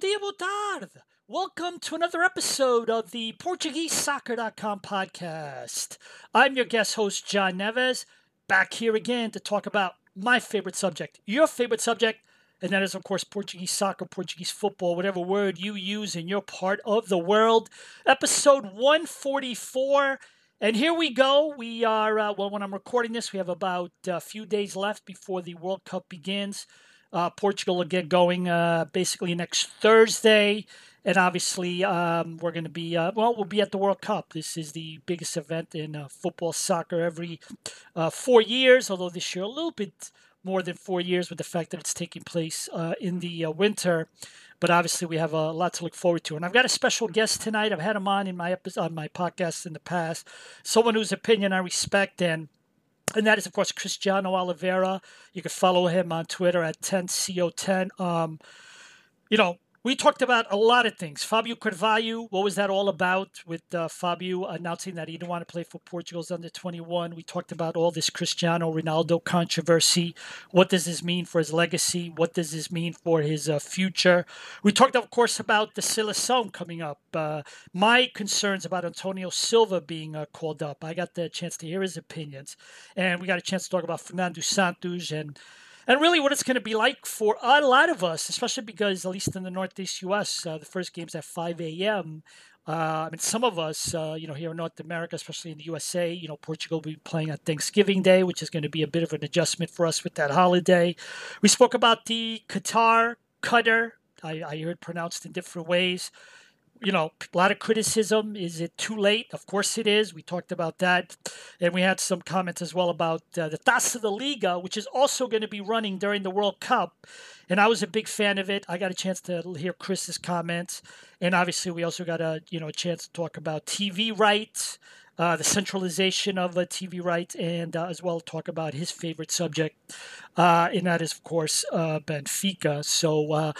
dia, boa tarde. Welcome to another episode of the PortugueseSoccer.com podcast. I'm your guest host, John Neves, back here again to talk about my favorite subject, your favorite subject, and that is, of course, Portuguese soccer, Portuguese football, whatever word you use in your part of the world. Episode 144. And here we go. We are, uh, well, when I'm recording this, we have about a few days left before the World Cup begins. Uh, Portugal will get going uh, basically next Thursday. And obviously, um, we're going to be, uh, well, we'll be at the World Cup. This is the biggest event in uh, football, soccer every uh, four years, although this year a little bit more than four years with the fact that it's taking place uh, in the winter. But obviously, we have a lot to look forward to. And I've got a special guest tonight. I've had him on in my episode, on my podcast in the past. Someone whose opinion I respect and and that is, of course, Cristiano Oliveira. You can follow him on Twitter at 10CO10. Um, you know, we talked about a lot of things. Fabio Carvalho, what was that all about with uh, Fabio announcing that he didn't want to play for Portugal's under 21? We talked about all this Cristiano Ronaldo controversy. What does this mean for his legacy? What does this mean for his uh, future? We talked, of course, about the Seleção coming up. Uh, my concerns about Antonio Silva being uh, called up. I got the chance to hear his opinions. And we got a chance to talk about Fernando Santos and and really what it's going to be like for a lot of us, especially because at least in the Northeast U.S., uh, the first game's at 5 a.m. Uh, I mean, some of us, uh, you know, here in North America, especially in the USA, you know, Portugal will be playing on Thanksgiving Day, which is going to be a bit of an adjustment for us with that holiday. We spoke about the Qatar, Qatar. I, I heard pronounced in different ways you know, a lot of criticism. Is it too late? Of course it is. We talked about that. And we had some comments as well about uh, the Taça da Liga, which is also going to be running during the World Cup. And I was a big fan of it. I got a chance to hear Chris's comments. And obviously, we also got a, you know, a chance to talk about TV rights. Uh, the centralization of uh, TV rights, and uh, as well talk about his favorite subject, uh, and that is, of course, uh, Benfica. So, uh,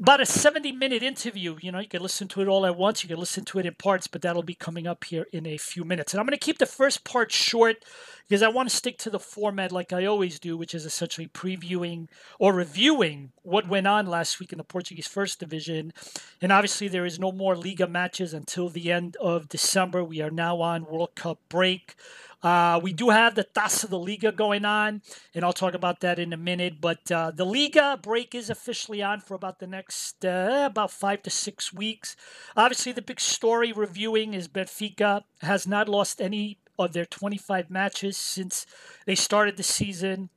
about a 70 minute interview. You know, you can listen to it all at once, you can listen to it in parts, but that'll be coming up here in a few minutes. And I'm going to keep the first part short because I want to stick to the format like I always do, which is essentially previewing or reviewing what went on last week in the Portuguese First Division. And obviously, there is no more Liga matches until the end of December. We are now on World Cup break. Uh, we do have the Taça da Liga going on, and I'll talk about that in a minute. But uh, the Liga break is officially on for about the next uh, about five to six weeks. Obviously, the big story reviewing is Benfica has not lost any of their 25 matches since they started the season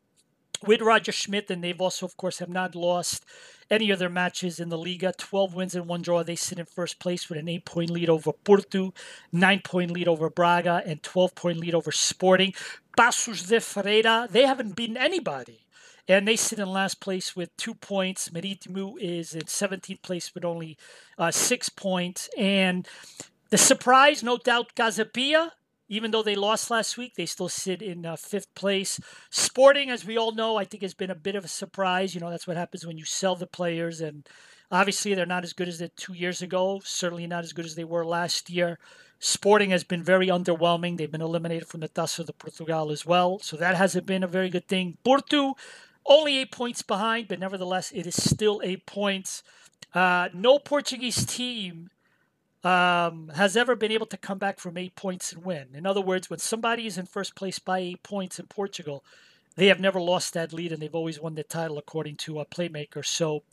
with Roger Schmidt, and they've also, of course, have not lost any of their matches in the Liga. 12 wins and one draw. They sit in first place with an eight point lead over Porto, nine point lead over Braga, and 12 point lead over Sporting. Paços de Ferreira, they haven't beaten anybody. And they sit in last place with two points. Marítimo is in 17th place with only uh, six points. And the surprise, no doubt, Casa Pia even though they lost last week, they still sit in uh, fifth place. Sporting, as we all know, I think has been a bit of a surprise. You know, that's what happens when you sell the players, and obviously they're not as good as they two years ago. Certainly not as good as they were last year. Sporting has been very underwhelming. They've been eliminated from the Taça de Portugal as well, so that hasn't been a very good thing. Porto, only eight points behind, but nevertheless, it is still eight points. Uh, no Portuguese team um, has ever been able to come back from eight points and win. In other words, when somebody is in first place by eight points in Portugal, they have never lost that lead and they've always won the title according to a playmaker. So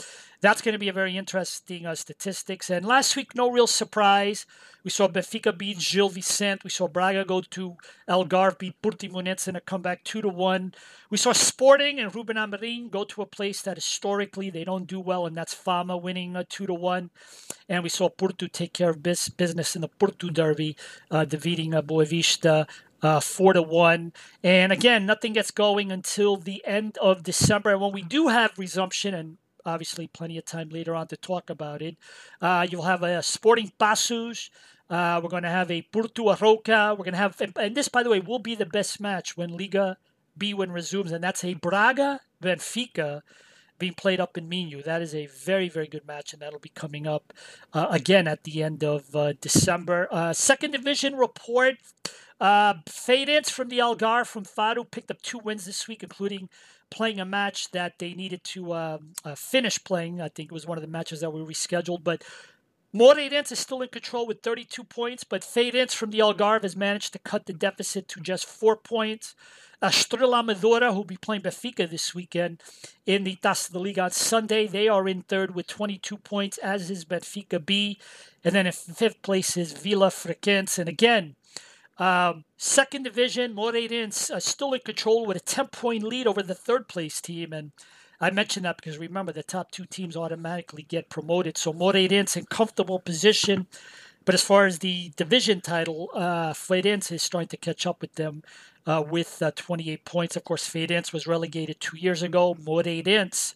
that's going to be a very interesting uh, statistics. And last week, no real surprise. We saw Benfica beat Gil Vicente. We saw Braga go to Algarve beat Portimonense in a comeback two to one. We saw Sporting and Ruben Amorim go to a place that historically they don't do well, and that's Fama winning a two to one. And we saw Porto take care of business in the Porto Derby, uh, defeating uh, Boavista uh, four to one. And again, nothing gets going until the end of December. And when we do have resumption, and obviously plenty of time later on to talk about it, uh, you'll have a Sporting Paços. Uh, we're going to have a Porto Arouca. We're going to have, and this, by the way, will be the best match when Liga Bwin resumes, and that's a Braga Benfica being played up in Minho. That is a very, very good match, and that'll be coming up uh, again at the end of uh, December. Uh, second division report Uh, Farense from the Algar from Faro picked up two wins this week, including playing a match that they needed to uh, uh, finish playing. I think it was one of the matches that were rescheduled. But Moreirense is still in control with 32 points, but Farense from the Algarve has managed to cut the deficit to just four points. Uh, Estrela Amadora, who'll be playing Benfica this weekend in the Taça da Liga on Sunday, they are in third with 22 points, as is Benfica B. And then in fifth place is Vilafranquense. And again, um, second division, Moreirense uh, still in control with a 10 point lead over the third place team. And I mentioned that because remember, the top two teams automatically get promoted. So Moreirense in comfortable position. But as far as the division title, uh, is starting to catch up with them uh, with uh, 28 points. Of course, Farense was relegated two years ago. Moreirense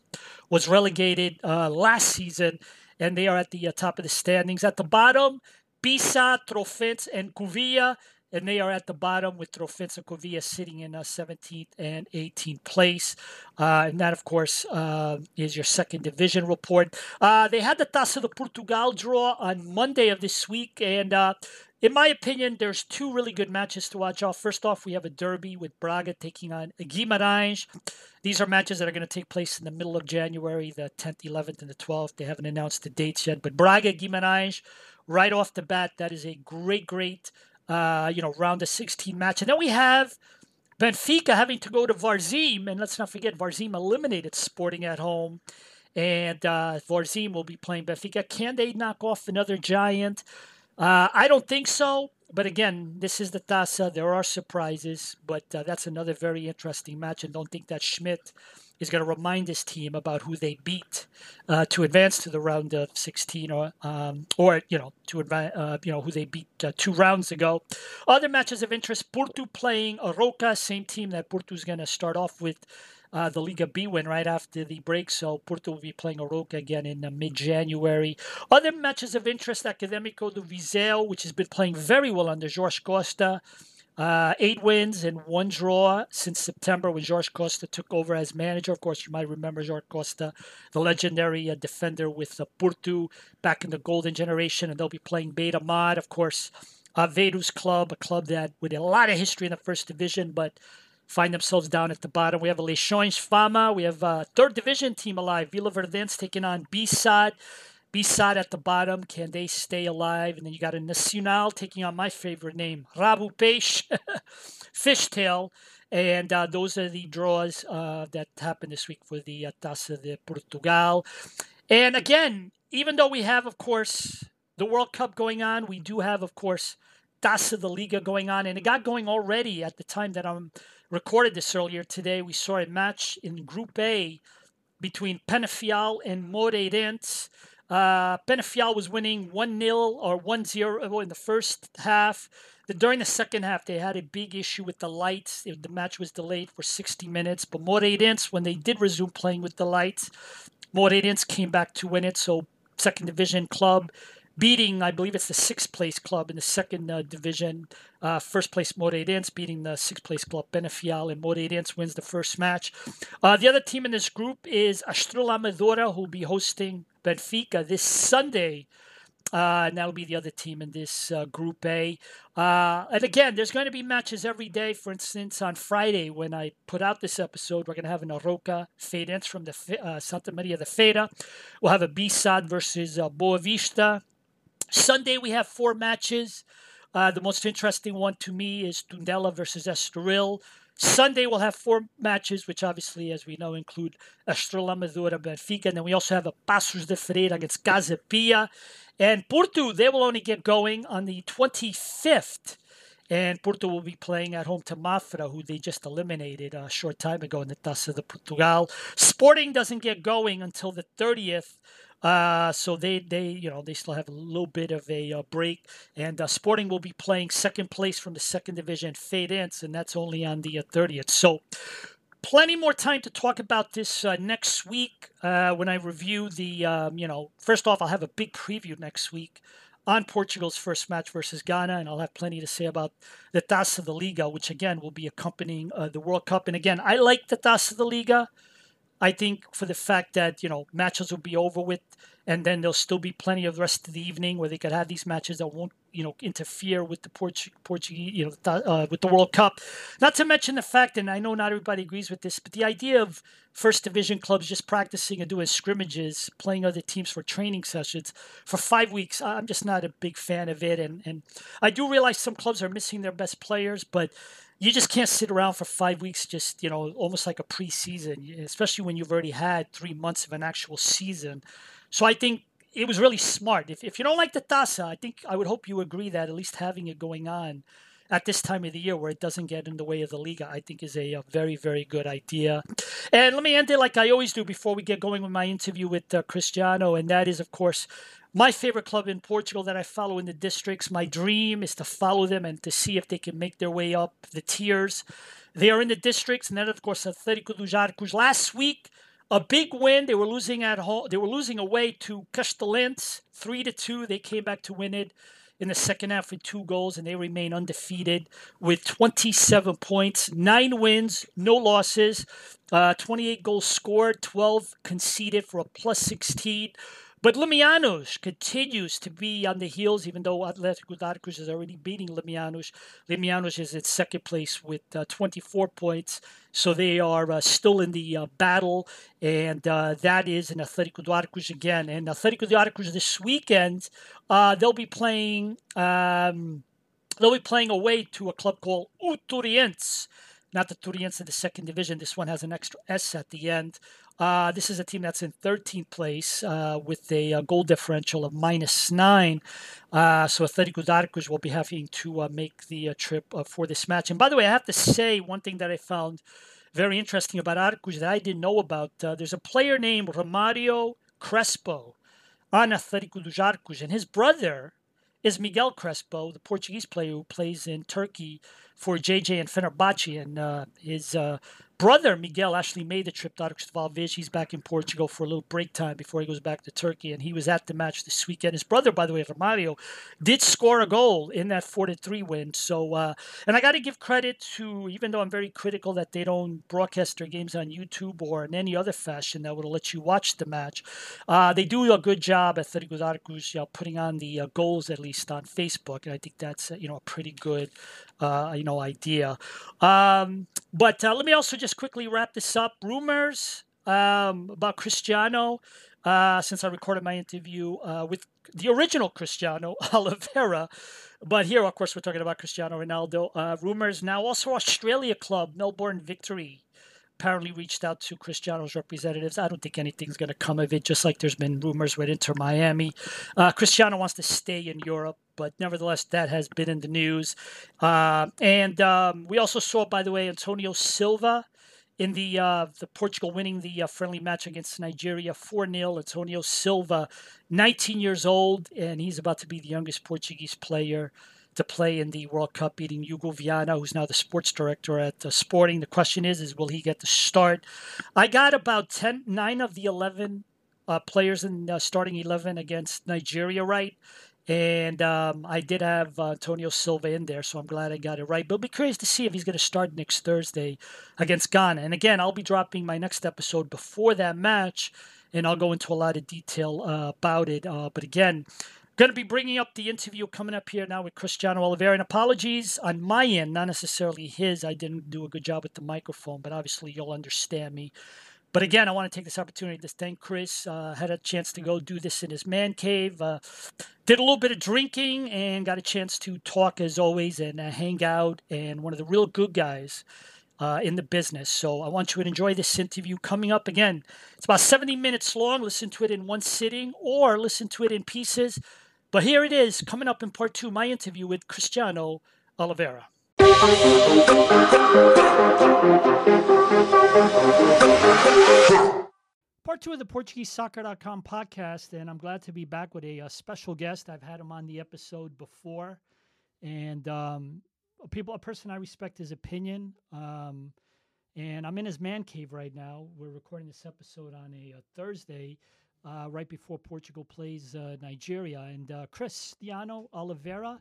was relegated uh, last season, and they are at the uh, top of the standings. At the bottom, B-SAD, Trofense, and Covilhã and they are at the bottom with Trofense Covilhã sitting in 17th uh, and 18th place. Uh, and that, of course, uh, is your second division report. Uh, they had the Taça de Portugal draw on Monday of this week, and uh, in my opinion, there's two really good matches to watch off. First off, we have a derby with Braga taking on Guimarães. These are matches that are going to take place in the middle of January, the 10th, 11th, and the 12th. They haven't announced the dates yet, but Braga Guimarães, right off the bat, that is a great, great uh, you know, round of 16 match. And then we have Benfica having to go to Varzim, and let's not forget Varzim eliminated Sporting at home, and uh, Varzim will be playing Benfica. Can they knock off another giant? Uh, I don't think so. But again, this is the Taça. There are surprises, but uh, that's another very interesting match. And don't think that Schmidt is going to remind his team about who they beat uh, to advance to the round of 16, or um, or you know to advance, uh, you know who they beat uh, two rounds ago. Other matches of interest: Porto playing Arouca, same team that Porto is going to start off with. Uh, the Liga Bwin right after the break, so Porto will be playing Arouca again in uh, mid-January. Other matches of interest: Académico do Viseu, which has been playing very well under Jorge Costa. Uh, eight wins and one draw since September when Jorge Costa took over as manager. Of course, you might remember Jorge Costa, the legendary uh, defender with uh, Porto back in the golden generation, and they'll be playing Beira-Mar. Of course, uh, Vedus Club, a club that with a lot of history in the first division, but find themselves down at the bottom. We have Leixões Fama. We have a third division team alive. Vilaverdense taking on B-SAD at the bottom, can they stay alive? And then you got a Nacional taking on my favorite name, Rabo Peixe, Fishtail. And uh, those are the draws uh, that happened this week for the uh, Taça de Portugal. And again, even though we have, of course, the World Cup going on, we do have, of course, Taça de Liga going on. And it got going already at the time that I'm recorded this earlier today. We saw a match in Group A between Penafiel and Moreirense. Uh, Penafiel was winning 1 0 or 1 0 in the first half. Then During the second half, they had a big issue with the lights. The match was delayed for 60 minutes. But Moreirense, when they did resume playing with the lights, Moreirense came back to win it. So, second division club beating, I believe it's the sixth place club in the second uh, division. Uh, first place Moreirense beating the sixth place club Penafiel, and Moreirense wins the first match. Uh, the other team in this group is Estrela who will be hosting Benfica this Sunday. Uh, and that'll be the other team in this uh, Group A. Uh, and again, there's going to be matches every day. For instance, on Friday, when I put out this episode, we're going to have an Arouca Farense from the uh, Santa Maria de Feira. We'll have a B-Sad versus uh, Boavista. Sunday, we have four matches. Uh, the most interesting one to me is Tondela versus Estoril. Sunday we'll have four matches, which obviously, as we know, include Estrela Amadora Benfica. And then we also have a Paços de Ferreira against Casa Pia. And Porto, they will only get going on the 25th. And Porto will be playing at home to Mafra, who they just eliminated a short time ago in the Taça de Portugal. Sporting doesn't get going until the 30th. Uh, so they, they, you know, they still have a little bit of a uh, break. And uh, Sporting will be playing second place from the second division, Farense, and that's only on the 30th. Uh, so plenty more time to talk about this uh, next week uh, when I review the, um, you know, first off, I'll have a big preview next week on Portugal's first match versus Ghana, and I'll have plenty to say about the Taça de Liga, which again will be accompanying the World Cup. And again, I like the Taça de Liga. I think for the fact that you know matches will be over with, and then there'll still be plenty of rest of the evening where they could have these matches that won't you know interfere with the Portu- Portuguese you know uh, with the World Cup. Not to mention the fact, and I know not everybody agrees with this, but the idea of first division clubs just practicing and doing scrimmages, playing other teams for training sessions for five weeks, I'm just not a big fan of it. And and I do realize some clubs are missing their best players, but you just can't sit around for five weeks, just you know, almost like a preseason, especially when you've already had three months of an actual season. So I think it was really smart. If, if you don't like the Taça, I think I would hope you agree that at least having it going on at this time of the year where it doesn't get in the way of the Liga, I think is a, a very, very good idea. And let me end it like I always do before we get going with my interview with uh, Cristiano, and that is, of course, my favorite club in Portugal that I follow in the districts. My dream is to follow them and to see if they can make their way up the tiers. They are in the districts, and then, of course, Atletico dos Arcos. Last week, a big win. They were losing at home. They were losing away to Castelense, three to two. They came back to win it in the second half with two goals, and they remain undefeated with 27 points, nine wins, no losses, uh, 28 goals scored, 12 conceded for a plus 16. But Limianos continues to be on the heels, even though Atletico Darcos is already beating Limianos. Limianos is in second place with uh, 24 points, so they are uh, still in the uh, battle, and uh, that is in Atletico Darcos again. And Atletico Darcos this weekend, uh, they'll be playing. Um, they'll be playing away to a club called Uturiense not the Turiense in the second division. This one has an extra S at the end. Uh, this is a team that's in 13th place uh, with a, a, uh, goal differential of minus nine. Uh, so Atletico Darcos will be having to uh, make the uh, trip for this match. And by the way, I have to say one thing that I found very interesting about Arcos that I didn't know about. there's a player named Romario Crespo on Atletico dos Arcos, and his brother is Miguel Crespo, the Portuguese player who plays in Turkey for JJ and Fenerbahce. And uh, his uh, brother Miguel actually made the trip to Arcos He's back in Portugal for a little break time before he goes back to Turkey, and he was at the match this weekend. His brother, by the way, Romario, did score a goal in that four to three win. So, uh, and I got to give credit to, even though I'm very critical that they don't broadcast their games on YouTube or in any other fashion that would let you watch the match, uh, they do a good job at Atletico Arcos, you know, putting on the uh, goals at least on Facebook, and I think that's you know a pretty good uh, you know idea. Um, but uh, let me also just quickly wrap this up. Rumors um, about Cristiano. Uh, since I recorded my interview uh, with the original Cristiano Oliveira, but here, of course, we're talking about Cristiano Ronaldo. Uh, rumors now also Australia club Melbourne Victory apparently reached out to Cristiano's representatives. I don't think anything's going to come of it, just like there's been rumors with Inter Miami. Uh, Cristiano wants to stay in Europe, but nevertheless, that has been in the news. Uh, and um, we also saw, by the way, Antonio Silva in the uh, the Portugal winning the uh, friendly match against Nigeria 4 0. Antonio Silva, 19 years old, and he's about to be the youngest Portuguese player to play in the World Cup, beating Hugo Viana, who's now the sports director at uh, Sporting. The question is, is will he get the start? I got about 10, 9 of the 11 uh, players in uh, starting 11 against Nigeria right. And um, I did have uh, Antonio Silva in there, so I'm glad I got it right. But it'll be curious to see if he's going to start next Thursday against Ghana. And again, I'll be dropping my next episode before that match, and I'll go into a lot of detail uh, about it. Uh, but again, Going to be bringing up the interview coming up here now with Cristiano Oliveira. And apologies on my end, not necessarily his. I didn't do a good job with the microphone, but obviously you'll understand me. But again, I want to take this opportunity to thank Chris. Uh, had a chance to go do this in his man cave. Uh, did a little bit of drinking and got a chance to talk as always and uh, hang out. And one of the real good guys uh, in the business. So I want you to enjoy this interview coming up again. It's about 70 minutes long. Listen to it in one sitting or listen to it in pieces. But here it is, coming up in part two, my interview with Cristiano Oliveira. Part two of the PortugueseSoccer.com podcast, and I'm glad to be back with a, a, special guest. I've had him on the episode before, and um, people, a person I respect his opinion. Um, and I'm in his man cave right now. We're recording this episode on a, a Thursday uh, right before Portugal plays uh, Nigeria. And uh, Cristiano Oliveira,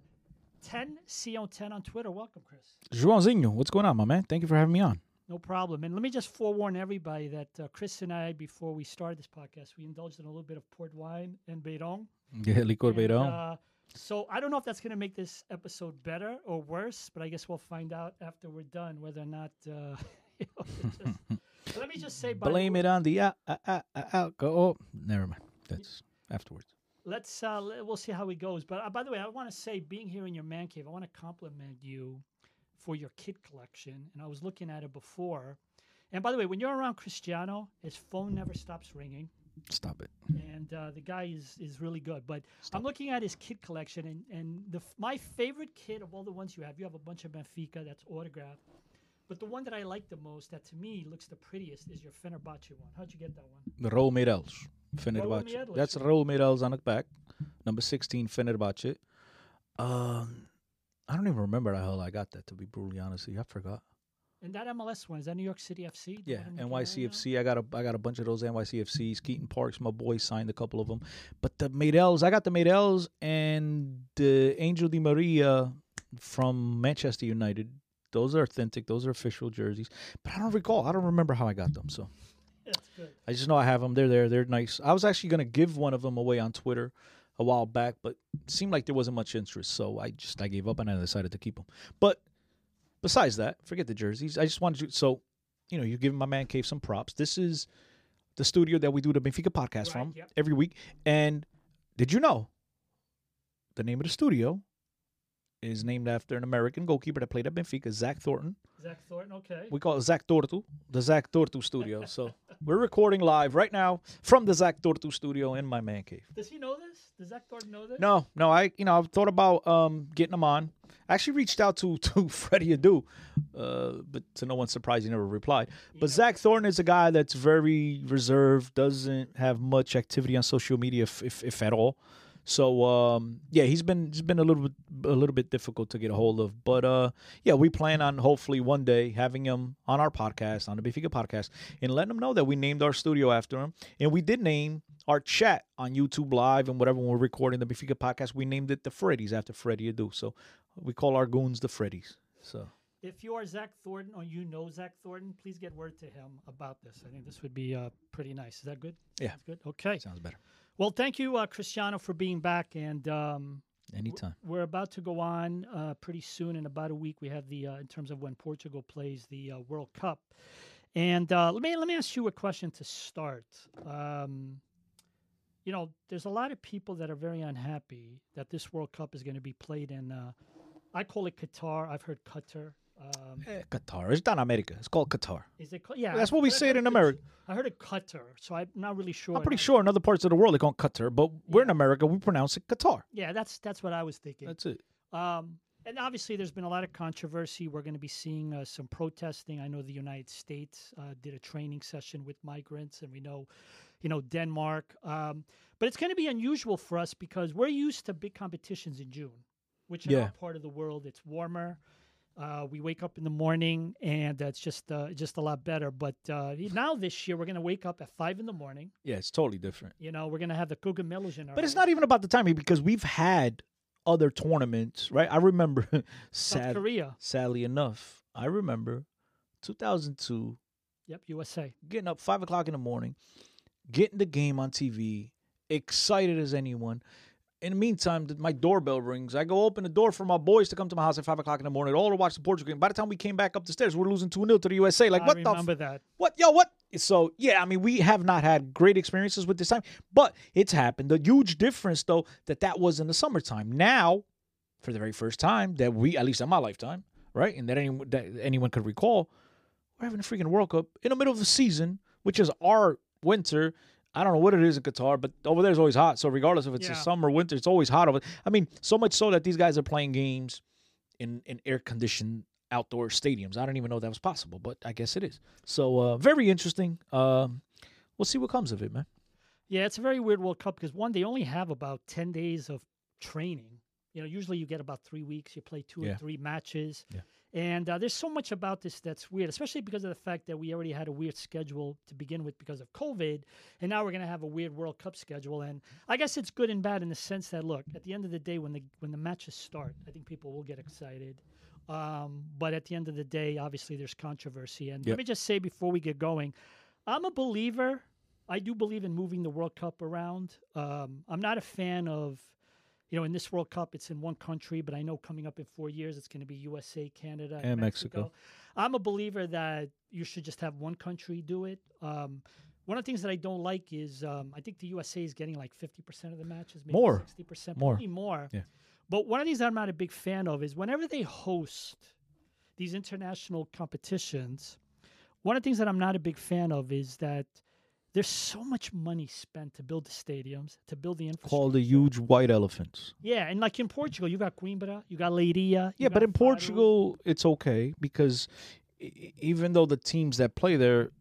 10 CO10 on Twitter. Welcome, Chris. Joãozinho, what's going on, my man? Thank you for having me on. No problem. And let me just forewarn everybody that uh, Chris and I, before we started this podcast, we indulged in a little bit of port wine and Beirão. Yeah, licor And, Beirão. uh, so I don't know if that's going to make this episode better or worse, but I guess we'll find out after we're done whether or not. Uh, you know, just- let me just say, Blame it on the uh, uh, alcohol. Never mind. That's afterwards. Let's uh we'll see how it goes. But uh, by the way i want to say being here in your man cave i want to compliment you for your kid collection and i was looking at it before. And by the way when you're around cristiano his phone never stops ringing. Stop it. and uh, the guy is is really good. But i'm looking at his kid collection and and the my favorite kid of all the ones you have you have a bunch of benfica that's autographed. But the one that I like the most, that to me looks the prettiest, is your Fenerbahce one. How'd you get that one? The Raul Fenerbahce. Meireles, That's. Raul the back. Number 16, Fenerbahce. Um, I don't even remember how the hell I got that, to be brutally honest with you. I forgot. And that MLS one is that New York City FC? Yeah, one I'm looking at right now? NYCFC. I got a I got a bunch of those NYCFCs. Keaton Parks, my boy, signed a couple of them. But the Meireles, I got the Meireles and the Angel Di Maria from Manchester United. Those are authentic. Those are official jerseys. But I don't recall. I don't remember how I got them. So good. I just know I have them. They're there. They're nice. I was actually gonna give one of them away on Twitter a while back, but it seemed like there wasn't much interest, so I just I gave up and I decided to keep them. But besides that, forget the jerseys. I just wanted to. So, you know, you're giving my man cave some props. This is the studio that we do the Benfica podcast Right, from yep. every week. And did you know the name of the studio is named after an American goalkeeper that played at Benfica, Zach Thornton. Zach Thornton, okay. We call it Zach Tortu, the Zach Tortu studio. So we're recording live right now from the Zach Tortu studio in my man cave. Does he know this? Does Zach Thornton know this? No, no, I you know I've thought about um getting him on. I actually reached out to to Freddie Adu, uh, but to no one's surprise, he never replied. But Zach Thornton is a guy that's very reserved, doesn't have much activity on social media, if if, if at all. So um, yeah, he's been he's been a little bit a little bit difficult to get a hold of. But uh, yeah, we plan on hopefully one day having him on our podcast, on the Benfica podcast, and letting him know that we named our studio after him, and we did name our chat on YouTube Live and whatever when we're recording the Benfica podcast, we named it the Freddies after Freddie Adu. So we call our goons the Freddies. So If you are Zach Thornton or you know Zach Thornton, please get word to him about this. I think this would be uh, pretty nice. Is that good? Yeah. That's good. Okay. sounds better. Well, thank you, uh, Cristiano, for being back. And um, Anytime. we're about to go on uh, pretty soon. In about a week, we have the uh, in terms of when Portugal plays the uh, World Cup. And uh, let me let me ask you a question to start. Um, you know, there's a lot of people that are very unhappy that this World Cup is going to be played in. Uh, I call it Qatar. I've heard Qatar. Um, Eh, Qatar. It's not America. It's called Qatar. is it? Yeah, That's what we say it in America. I heard it Qatar, so I'm not really sure. I'm pretty sure in other parts of the world they call it Qatar, but we're in America. We pronounce it Qatar. Yeah, that's that's what I was thinking. That's it. Um, and obviously, there's been a lot of controversy. We're going to be seeing uh, some protesting. I know the United States uh, did a training session with migrants, and we know, you know, Denmark. Um, but it's going to be unusual for us because we're used to big competitions in June, which in Yeah. our part of the world it's warmer. Uh, we wake up in the morning, and it's just uh, just a lot better. But uh, now this year, we're going to wake up at five in the morning. Yeah, it's totally different. You know, we're going to have the Cogumelos in our. But it's not even about the timing because we've had other tournaments, right? I remember, South sad, Korea. sadly enough, I remember 2002 Yep, USA. getting up five o'clock in the morning, getting the game on TV, excited as anyone. In the meantime, my doorbell rings. I go open the door for my boys to come to my house at five o'clock in the morning, all to watch the Portugal game. By the time we came back up the stairs, we're losing 2 0 to the USA. Like, I what the? F- remember that. what? Yo, what? So, yeah, I mean, we have not had great experiences with this time, but it's happened. The huge difference, though, that that was in the summertime. Now, for the very first time that we, at least in my lifetime, right, and that anyone, that anyone could recall, we're having a freaking World Cup in the middle of the season, which is our winter. I don't know what it is in Qatar, but over there it's always hot. So regardless if it's Yeah. a summer or winter, it's always hot over. I mean, so much so that these guys are playing games in in air conditioned outdoor stadiums. I don't even know that was possible, but I guess it is. So uh, very interesting. Um, we'll see what comes of it, man. Yeah, it's a very weird World Cup because one, they only have about ten days of training. You know, usually you get about three weeks. You play two or three matches, Yeah. And uh, there's so much about this that's weird, especially because of the fact that we already had a weird schedule to begin with because of COVID, and now we're going to have a weird World Cup schedule. And I guess it's good and bad in the sense that look, at the end of the day, when the when the matches start, I think people will get excited. Um, but at the end of the day, obviously, there's controversy. And Yep. let me just say before we get going, I'm a believer. I do believe in moving the World Cup around. Um, I'm not a fan of, you know, in this World Cup, it's in one country, but I know coming up in four years, it's going to be USA, Canada, and, And Mexico. I'm a believer that you should just have one country do it. Um, one of the things that I don't like is um, I think the USA is getting like 50% of the matches, maybe More. 60%, More. more. Yeah. But one of these that I'm not a big fan of is whenever they host these international competitions, one of the things that I'm not a big fan of is that there's so much money spent to build the stadiums, to build the infrastructure. Called the huge white elephants. Yeah, and like in Portugal, you got Coimbra, you got Leiria. Yeah, but in Faro. Portugal, it's okay because e- even though the teams that play there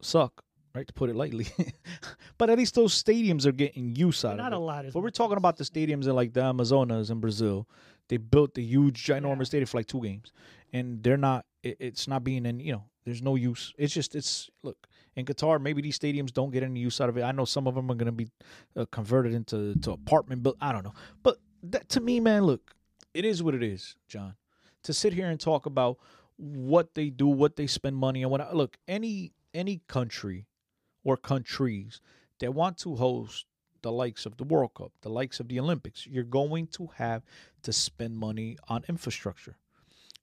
suck, right, to put it lightly, but at least those stadiums are getting use out not of a it. lot. But we're talking about the stadiums in like the Amazonas in Brazil. They built the huge, ginormous Yeah. stadium for like two games, and they're not. It, it's not being in. You know, there's no use. It's just. It's look in Qatar. Maybe these stadiums don't get any use out of it. I know some of them are going to be uh, converted into to apartment, but I don't know. But that, to me, man, look, it is what it is, John. To sit here and talk about what they do, what they spend money on. What look, any any country or countries that want to host the likes of the World Cup, the likes of the Olympics, you're going to have to spend money on infrastructure.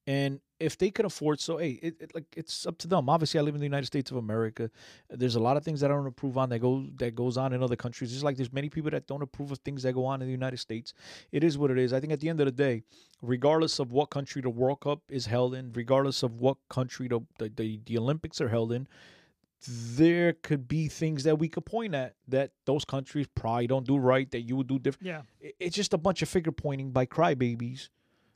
And if they can afford, so hey, it, it like it's up to them. Obviously, I live in the United States of America. There's a lot of things that I don't approve on that go that goes on in other countries. Just like there's many people that don't approve of things that go on in the United States. It is what it is. I think at the end of the day, regardless of what country the World Cup is held in, regardless of what country the the, the, the Olympics are held in, there could be things that we could point at that those countries probably don't do right that you would do different. Yeah. It's just a bunch of finger pointing by crybabies,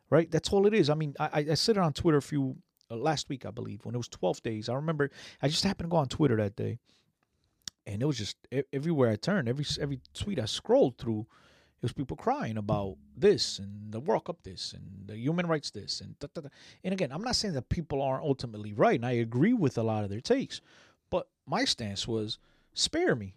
right? That's all it is. I mean, I, I- said it on Twitter a few uh, last week, I believe, when it was 12 days. I remember I just happened to go on Twitter that day, and it was just everywhere I turned, every every tweet I scrolled through, it was people crying about this and the World Cup this and the human rights this and da, da, da. and again, I'm not saying that people aren't ultimately right, and I agree with a lot of their takes, but my stance was spare me.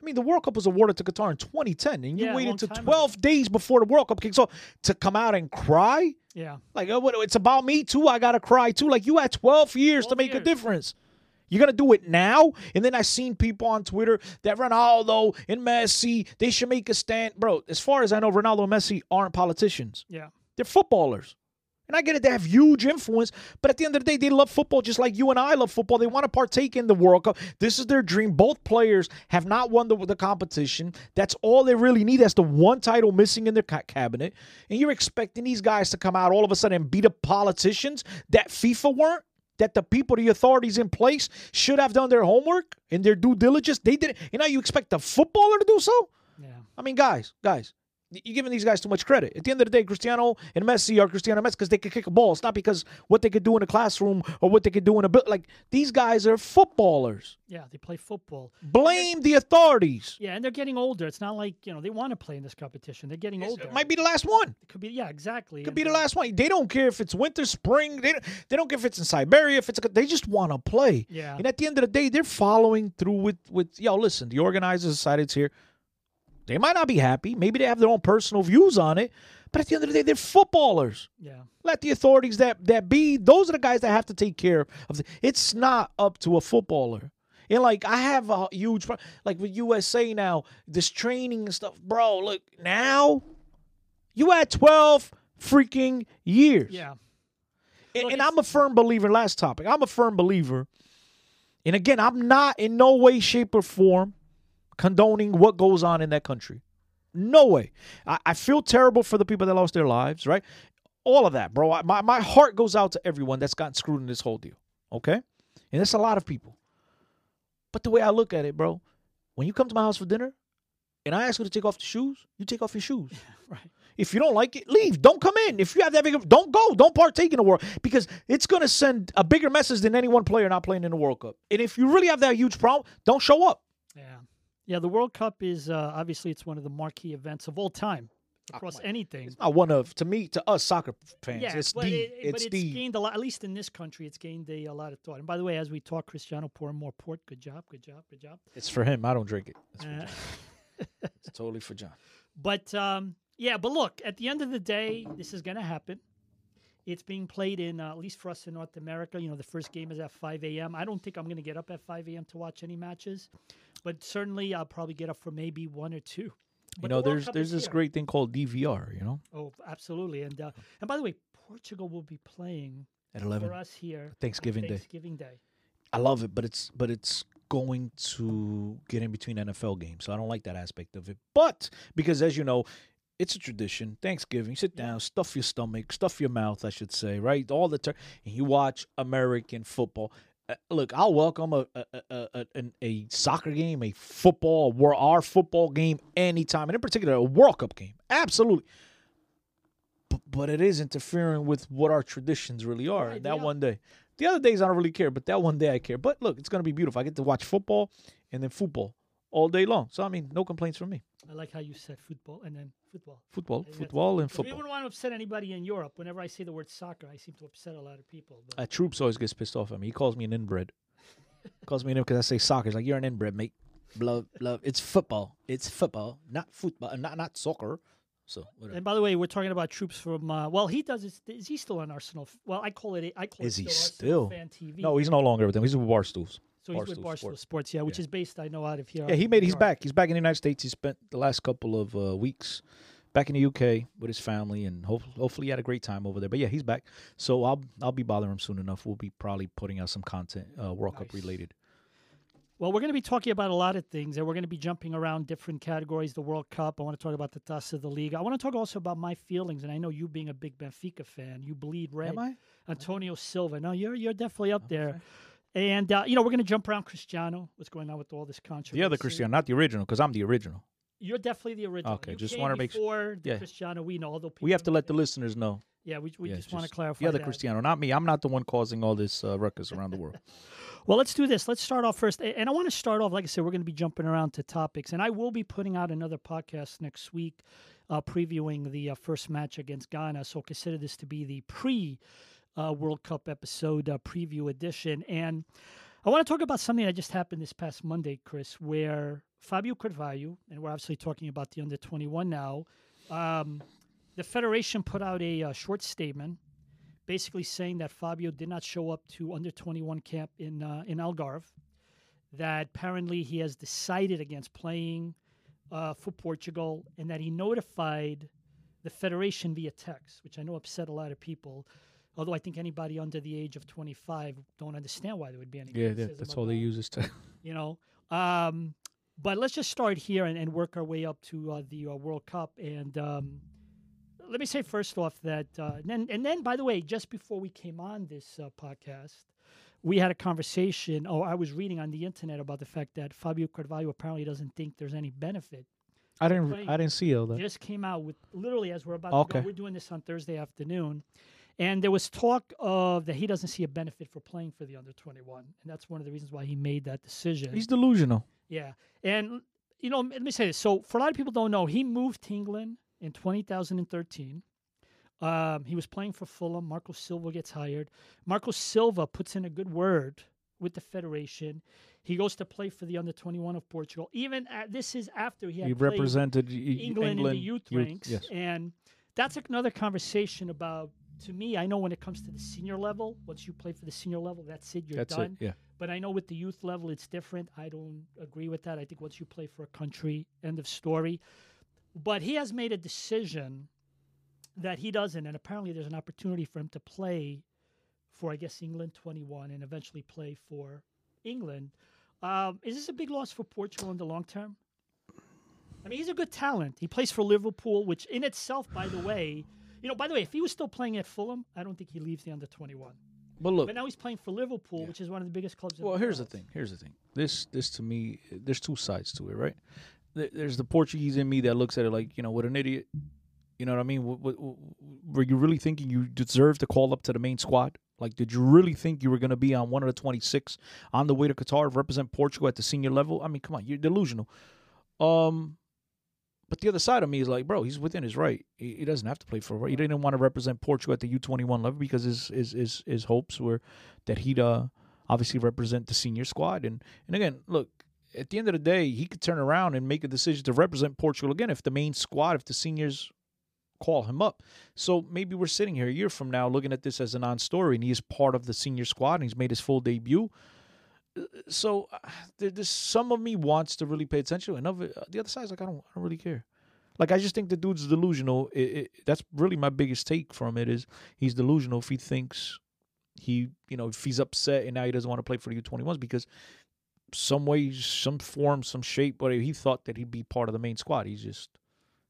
I mean, the World Cup was awarded to Qatar in 2010, and you Yeah, waited to time ago. 12 days before the World Cup kicks off to come out and cry. Yeah. Like, uh, what, it's about me too. I gotta cry too. Like, you had 12 years to 12 make a difference. You're gonna do it now? And then I seen people on Twitter that Ronaldo and Messi, they should make a stand. Bro, as far as I know, Ronaldo and Messi aren't politicians. Yeah. They're footballers. And I get it, they have huge influence, but at the end of the day, they love football just like you and I love football. They want to partake in the World Cup. This is their dream. Both players have not won the, the competition. That's all they really need. That's the one title missing in their ca- cabinet. And you're expecting these guys to come out all of a sudden and beat up politicians that FIFA weren't? That the people, the authorities in place should have done their homework and their due diligence. They didn't. And now you expect a footballer to do so? Yeah. I mean, guys, guys, you're giving these guys too much credit. At the end of the day, Cristiano and Messi are Cristiano and Messi because they can kick a ball. It's not because what they could do in a classroom or what they could do in a bit. Like these guys are footballers. Yeah. They play football. Blame the authorities. Yeah, and they're getting older. It's not like you know they want to play in this competition. They're getting older. It might be the last one. It could be. Yeah, exactly. Could And, be the last one. They don't care if it's winter, spring. They don't, they don't care if it's in Siberia. If it's a, they just want to play. Yeah. And at the end of the day, they're following through with with yo. Listen, the organizers decided it's here. They might not be happy. Maybe they have their own personal views on it. But at the end of the day, they're footballers. Yeah. Let the authorities that that be. Those are the guys that have to take care of. The, it's not up to a footballer. And like I have a huge like with USA now, this training and stuff, bro. Look now, you had twelve freaking years. Yeah. And, Look, and I'm a firm believer. Last topic. I'm a firm believer. And again, I'm not in no way, shape, or form condoning what goes on in that country. No way. I, I feel terrible for the people that lost their lives, right? All of that, bro. I, my, my heart goes out to everyone that's gotten screwed in this whole deal. Okay? And it's a lot of people. But the way I look at it, bro, when you come to my house for dinner and I ask you to take off the shoes, you take off your shoes. Right. If you don't like it, leave. Don't come in. If you have that big, don't go. Don't partake in the world because it's going to send a bigger message than any one player not playing in the World Cup. And if you really have that huge problem, don't show up. Yeah. Yeah. The World Cup is uh, obviously it's one of the marquee events of all time across anything. It's not one of to me to us soccer fans. Yeah, it's but, the it, but it's it's the gained a lot. At least in this country, it's gained a, a lot of thought. And by the way, as we talk, Cristiano pouring more port. Good job. Good job. Good job. it's for him. I don't drink it. It's, Uh. It's totally for John. But um, yeah, but look, at the end of the day, this is going to happen. It's being played in, uh, at least for us in North America. You know, the first game is at 5 a.m. I don't think I'm going to get up at 5 a.m. to watch any matches, but certainly I'll probably get up for maybe one or two. You know, the there's there's this here. great thing called DVR. You know, Oh, absolutely. And uh, and by the way, Portugal will be playing at eleven for us here Thanksgiving Day. Thanksgiving Day. I love it, but it's but it's going to get in between NFL games, so I don't like that aspect of it. But because as you know, it's a tradition. Thanksgiving, sit Yeah. down, stuff your stomach, stuff your mouth, I should say, right? All the time, and you watch American football. Uh, look, I'll welcome a a, a, a a soccer game, a football, war our football game anytime, and in particular a World Cup game. Absolutely. But, but it is interfering with what our traditions really are. Right, that yeah. one day. The other days I don't really care, but that one day I care. But look, it's gonna be beautiful. I get to watch football and then football all day long. So I mean, no complaints from me. I like how you said football and then football. Football, football, and football, and 'Cause We football. wouldn't want to upset anybody in Europe. Whenever I say the word soccer, I seem to upset a lot of people. But Uh, Troopz always gets pissed off at me. He calls me an inbred. calls me an inbred because I say soccer. He's like, you're an inbred, mate. Love, love. It's football. It's football, not football, not not soccer. So whatever. and by the way, we're talking about Troopz from. Uh, well, he does. Is, is he still on Arsenal? Well, I call it. I call Is it he still, Arsenal still? fan TV. No, he's no longer with them. He's with Barstools. So he's with Barstool Sports. Sports. yeah, which Yeah. is based. I know out of here. Yeah, he made. He's back. He's back in the United States. He spent the last couple of uh, weeks back in the UK with his family, and hope, hopefully he had a great time over there. But yeah, he's back. So I'll I'll be bothering him soon enough. We'll be probably putting out some content uh, World Cup related. Well, we're going to be talking about a lot of things, and we're going to be jumping around different categories. The World Cup. I want to talk about the Taça of the League. I want to talk also about my feelings, and I know you being a big Benfica fan, you bleed red. Am I? Antonio Silva. No, you're you're definitely up there. And uh, you know we're going to jump around Cristiano. What's going on with all this controversy? The other Cristiano, not the original, because I'm the original. You're definitely the original. Okay, You just wanna make sure. before the yeah. Cristiano we know. Although We have to let the listeners know. Yeah, we, we Yeah, just want to just clarify The other that. Cristiano, not me. I'm not the one causing all this uh, ruckus around the world. Well, let's do this. Let's start off first. And I want to start off, like I said, we're going to be jumping around to topics. And I will be putting out another podcast next week uh, previewing the uh, first match against Ghana. So consider this to be the pre uh, World Cup episode uh, preview edition. And I want to talk about something that just happened this past Monday, Chris, where Fabio Carvalho, and we're obviously talking about the under 21 now, um, the Federation put out a uh, short statement basically saying that Fabio did not show up to under 21 camp in uh, in Algarve. That apparently he has decided against playing uh, for Portugal, and that he notified the federation via text, which I know upset a lot of people. Although I think anybody under the age of 25 don't understand why there would be any. yeah, that, that's all they use is to. you know. Um, but let's just start here and, and work our way up to uh, the uh, World Cup. And um, let me say first off that, uh, and then and then by the way, just before we came on this uh, podcast, we had a conversation. Oh, I was reading on the internet about the fact that Fabio Carvalho apparently doesn't think there's any benefit. I didn't. I didn't see all that. Just came out with literally as we're about Okay. to go. We're doing this on Thursday afternoon. And there was talk of that he doesn't see a benefit for playing for the under 21. And that's one of the reasons why he made that decision. He's delusional. Yeah, and you know, let me say this. So, for a lot of people don't know, he moved to England in 2013. Um, he was playing for Fulham. Marco Silva gets hired. Marco Silva puts in a good word with the federation. He goes to play for the under 21 of Portugal. Even at, this is after he had He represented y- England, in the youth, ranks, Yes. and that's another conversation about. To me, I know when it comes to the senior level, once you play for the senior level, that's it. You're That's done. it. Yeah. But I know with the youth level, it's different. I don't agree with that. I think once you play for a country, end of story. But he has made a decision that he doesn't, and apparently there's an opportunity for him to play for, I guess, England 21 and eventually play for England. Um, is this a big loss for Portugal in the long term? I mean, he's a good talent. He plays for Liverpool, which in itself, by the way, you know, by the way, if he was still playing at Fulham, I don't think he leaves the under 21. But look, But now he's playing for Liverpool, Yeah. which is one of the biggest clubs. in Well, here's the thing. Here's the thing. This, this to me, there's two sides to it, right? There's the Portuguese in me that looks at it like, you know, what an idiot. You know what I mean? What, what, were you really thinking you deserved to call up to the main squad? Like, did you really think you were going to be on one of the 26 on the way to Qatar to represent Portugal at the senior level? I mean, come on, you're delusional. Um, but the other side of me is like, bro, he's within his right. He, he doesn't have to play for. He didn't want to represent Portugal at the U21 level because his his his, his hopes were that he'd uh, obviously represent the senior squad. And and again, look, at the end of the day, he could turn around and make a decision to represent Portugal again if the main squad, if the seniors call him up. So maybe we're sitting here a year from now looking at this as a non-story, and he is part of the senior squad, and he's made his full debut. So uh, there, there's some of me wants to really pay attention, and of it, uh, the other side's like I don't, I don't really care. Like I just think the dude's delusional. It, it, that's really my biggest take from it is he's delusional if he thinks he, you know, if he's upset and now he doesn't want to play for the U21s because some way, some form, some shape, whatever he thought that he'd be part of the main squad. He's just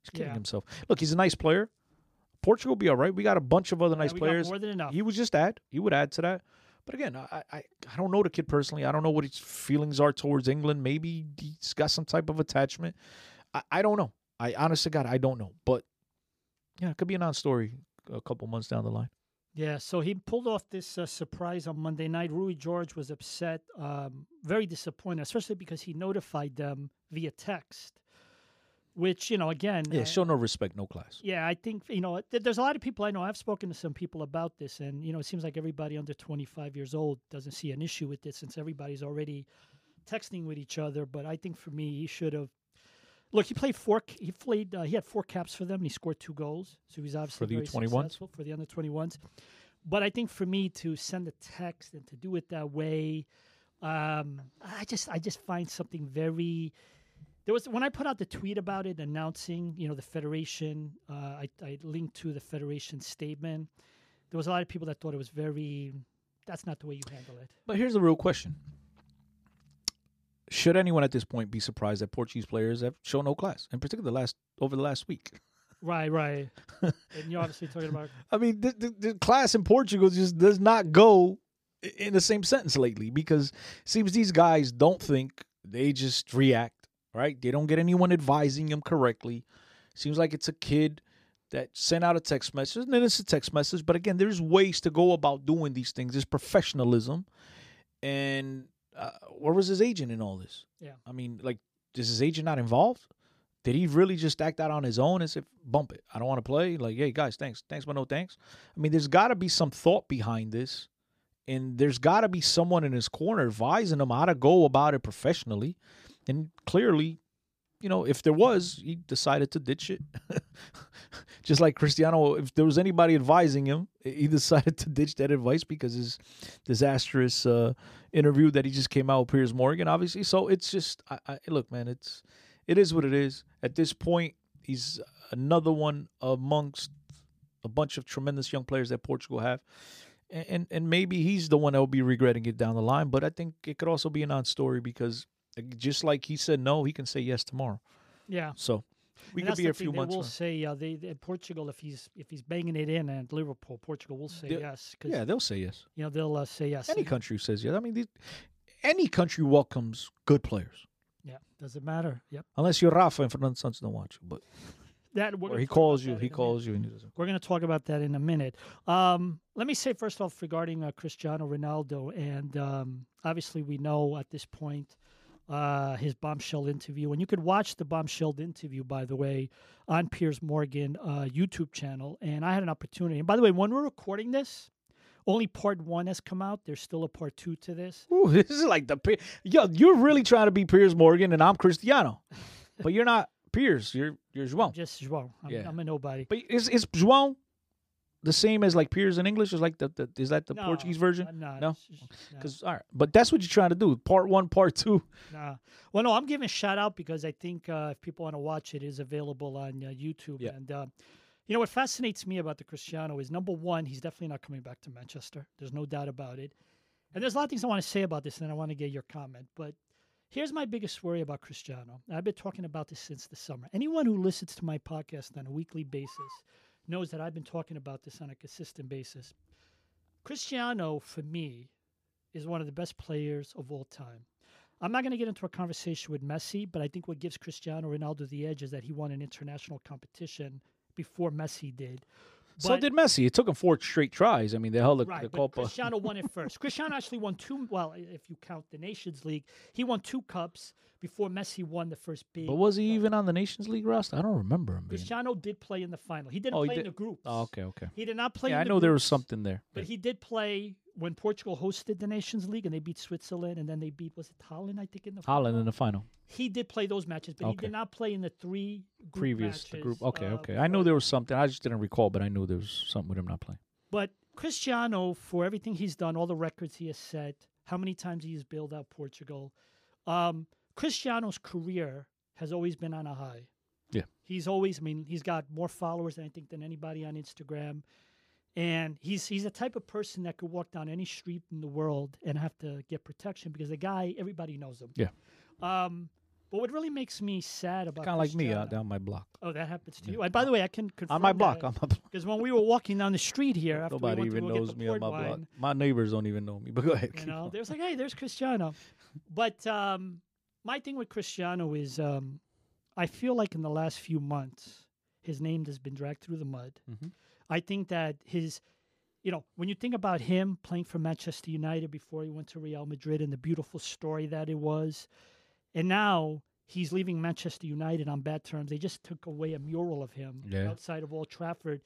he's kidding Yeah. himself. Look, he's a nice player. Portugal will be all right. We got a bunch of other Yeah, nice players. more than enough. He would just add. He would add to that. But again, I, I I don't know the kid personally. I don't know what his feelings are towards England. Maybe he's got some type of attachment. I, I don't know. I honestly, God, I don't know. But yeah, it could be a non-story a couple months down the line. Yeah, so he pulled off this uh, surprise on Monday night. Rui Jorge was upset, um, very disappointed, especially because he notified them via text, which you know, again, Yeah, uh, show no respect, no class. yeah, I think you know, th- there's a lot of people I know. I've spoken to some people about this, and you know, it seems like everybody under 25 years old doesn't see an issue with this since everybody's already texting with each other. But I think for me, he should have. Look, he played four. He played. Uh, he had four caps for them. And he scored two goals, so he's obviously for the very U21s? successful for the under 21s. But I think for me to send a text and to do it that way, um, I just I just find something very. There was when I put out the tweet about it announcing, you know, the federation. Uh, I, I linked to the federation statement. There was a lot of people that thought it was very. That's not the way you handle it. But here's the real question: Should anyone at this point be surprised that Portuguese players have shown no class, in particular the last over the last week? Right, right. and you're obviously talking about I mean, the, the, the class in Portugal just does not go in the same sentence lately because it seems these guys don't think they just react, right? They don't get anyone advising them correctly. Seems like it's a kid that sent out a text message, and then it's a text message. But again, there's ways to go about doing these things. There's professionalism, and uh, where was his agent in all this? Yeah. I mean, like, is his agent not involved? Did he really just act out on his own and say, "Bump it, I don't want to play"? Like, hey guys, thanks, thanks, but no thanks. I mean, there's got to be some thought behind this, and there's got to be someone in his corner advising him how to go about it professionally. And clearly, you know, if there was, he decided to ditch it. Just like Cristiano, if there was anybody advising him, he decided to ditch that advice because his disastrous uh, interview that he just came out with Piers Morgan, obviously. So it's just, I, I look, man, it's it is what it is. At this point, he's another one amongst a bunch of tremendous young players that Portugal have. And, and and maybe he's the one that will be regretting it down the line. But I think it could also be a non-story because just like he said no, he can say yes tomorrow. yeah. So we And could be a few thing, months. From- say uh, they, they Portugal if he's if he's banging it in at Liverpool, Portugal will say Yeah. yes yeah, they'll say yes. you know they'll uh, say yes. Any country says yes. I mean, these, any country welcomes good players, Yeah, doesn't matter. Yep. unless you're Rafa and Fernando Santos don't want you. But That or he calls you, he in minute. calls you, and he doesn't. We're going to talk about that in a minute. Um, let me say first off regarding uh, Cristiano Ronaldo, and um, obviously we know at this point uh, his bombshell interview, and you could watch the bombshell interview, by the way, on Piers Morgan uh, YouTube channel. And I had an opportunity. And by the way, when we're recording this, only part one has come out. There's still a part two to this. Ooh, this is like the yo. You're really trying to be Piers Morgan, and I'm Cristiano, but you're not Piers. You're you're João. Just João. I'm, Yeah. I'm a nobody. But is is João the same as like Piers in English? Is like the, the is that the No, Portuguese version? No? No. Because all right, but that's what you're trying to do. Part one, part two. Nah. Well, no, I'm giving a shout out because I think uh, if people want to watch it, it is available on uh, YouTube. Yeah. And uh, you know what fascinates me about the Cristiano is number one, he's definitely not coming back to Manchester. There's no doubt about it. And there's a lot of things I want to say about this, and I want to get your comment. But here's my biggest worry about Cristiano. I've been talking about this since the summer. Anyone who listens to my podcast on a weekly basis knows that I've been talking about this on a consistent basis. Cristiano, for me, is one of the best players of all time. I'm not going to get into a conversation with Messi, but I think what gives Cristiano Ronaldo the edge is that he won an international competition before Messi did. So did Messi. It took him four straight tries. I mean, they held the, Right, the but Copa. Cristiano won it first. Cristiano actually won two. Well, if you count the Nations League, he won two cups before Messi won the first big. But was he cup. even on the Nations League roster? I don't remember him being. Cristiano did play in the final. He didn't Oh, he play in the groups. Oh, okay, okay. He did not play. Yeah, I know there was something there. But he did play when Portugal hosted the Nations League and they beat Switzerland and then they beat was it Holland I think in the Holland in the final. he did play those matches, but he did not play in the three Previous the matches, group. Okay, uh, okay. I knew there was something. I just didn't recall, but I knew there was something with him not playing. But Cristiano, for everything he's done, all the records he has set, how many times he has bailed out Portugal, um, Cristiano's career has always been on a high. Yeah. He's always, I mean, he's got more followers than I think than anybody on Instagram. And he's he's the type of person that could walk down any street in the world and have to get protection because the guy, everybody knows him. Yeah. Um, but what really makes me sad about Kind of like me Cristiano- out down my block. Oh, that happens to you. And by the way, I can confirm On my block. that. On my block. Because when we were walking down the street here, after Nobody we even knows me on my block. wine, My neighbors don't even know me. But go ahead. you know, there's like, hey, there's Cristiano. But um, my thing with Cristiano is, um, I feel like in the last few months, his name has been dragged through the mud. Mhm. I think that his, you know, when you think about him playing for Manchester United before he went to Real Madrid and the beautiful story that it was, and now he's leaving Manchester United on bad terms. They just took away a mural of him Yeah. outside of Old Trafford.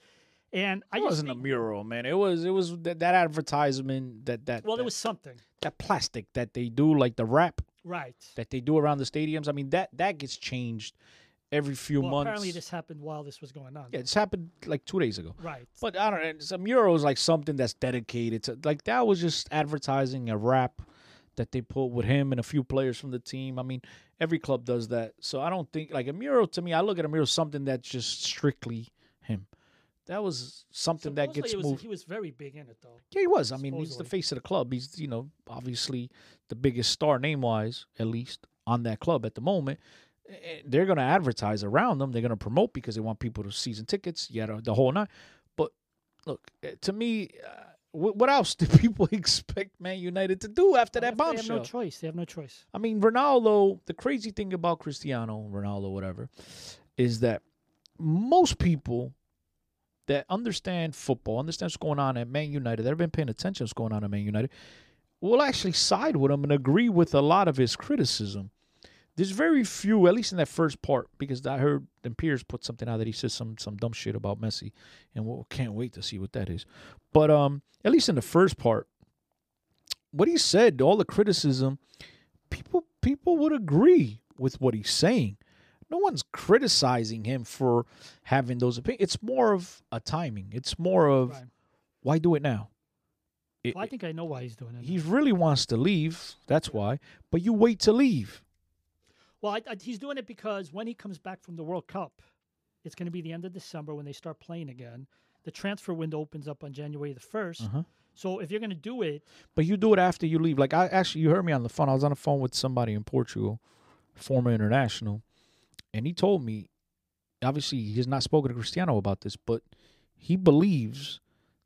And I It wasn't think, a mural, man. It was it was that, that advertisement that that well, that, there was something, that plastic that they do like the wrap right? that they do around the stadiums. I mean that that gets changed every few Well, months. apparently this happened while this was going on. yeah, it's happened like two days ago. Right. But I don't know. It's a mural is like something that's dedicated to like that was just advertising a wrap that they put with him and a few players from the team. I mean, every club does that. So I don't think like a mural to me. I look at a mural as something that's just strictly him. That was something that gets was, moved. He was very big in it, though. Yeah, he was. I mean, he's the face of the club. He's, you know, obviously the biggest star name wise, at least on that club at the moment. They're going to advertise around them. They're going to promote because they want people to season tickets, yeah, the- whole night. But look, eh, to me, uh, what, else do people expect Man United to do after that have- They have bombshell? no choice. They have no choice. I mean, Ronaldo, the crazy thing about Cristiano Ronaldo, whatever, is that most people that understand football, understand what's going on at Man United, that have been paying attention to what's going on at Man United, will actually side with him and agree with a lot of his criticism. There's very few, at least in that first part, because I heard and Piers put something out that he says some some dumb shit about Messi, and we can't wait to see what that is. But um, at least in the first part, what he said, all the criticism, people people would agree with what he's saying. No one's criticizing him for having those opinions. It's more of a timing. It's more of Right. why do it now? It- Well, I think I know why he's doing it. he really wants to leave. That's why. But you wait to leave. Well, I, I, he's doing it because when he comes back from the World Cup, it's going to be the end of December when they start playing again. The transfer window opens up on January the 1st. Uh-huh. So if you're going to do it, But you do it after you leave. Like I actually, you heard me on the phone. I was on the phone with somebody in Portugal, former international, and he told me, obviously, he has not spoken to Cristiano about this, but he believes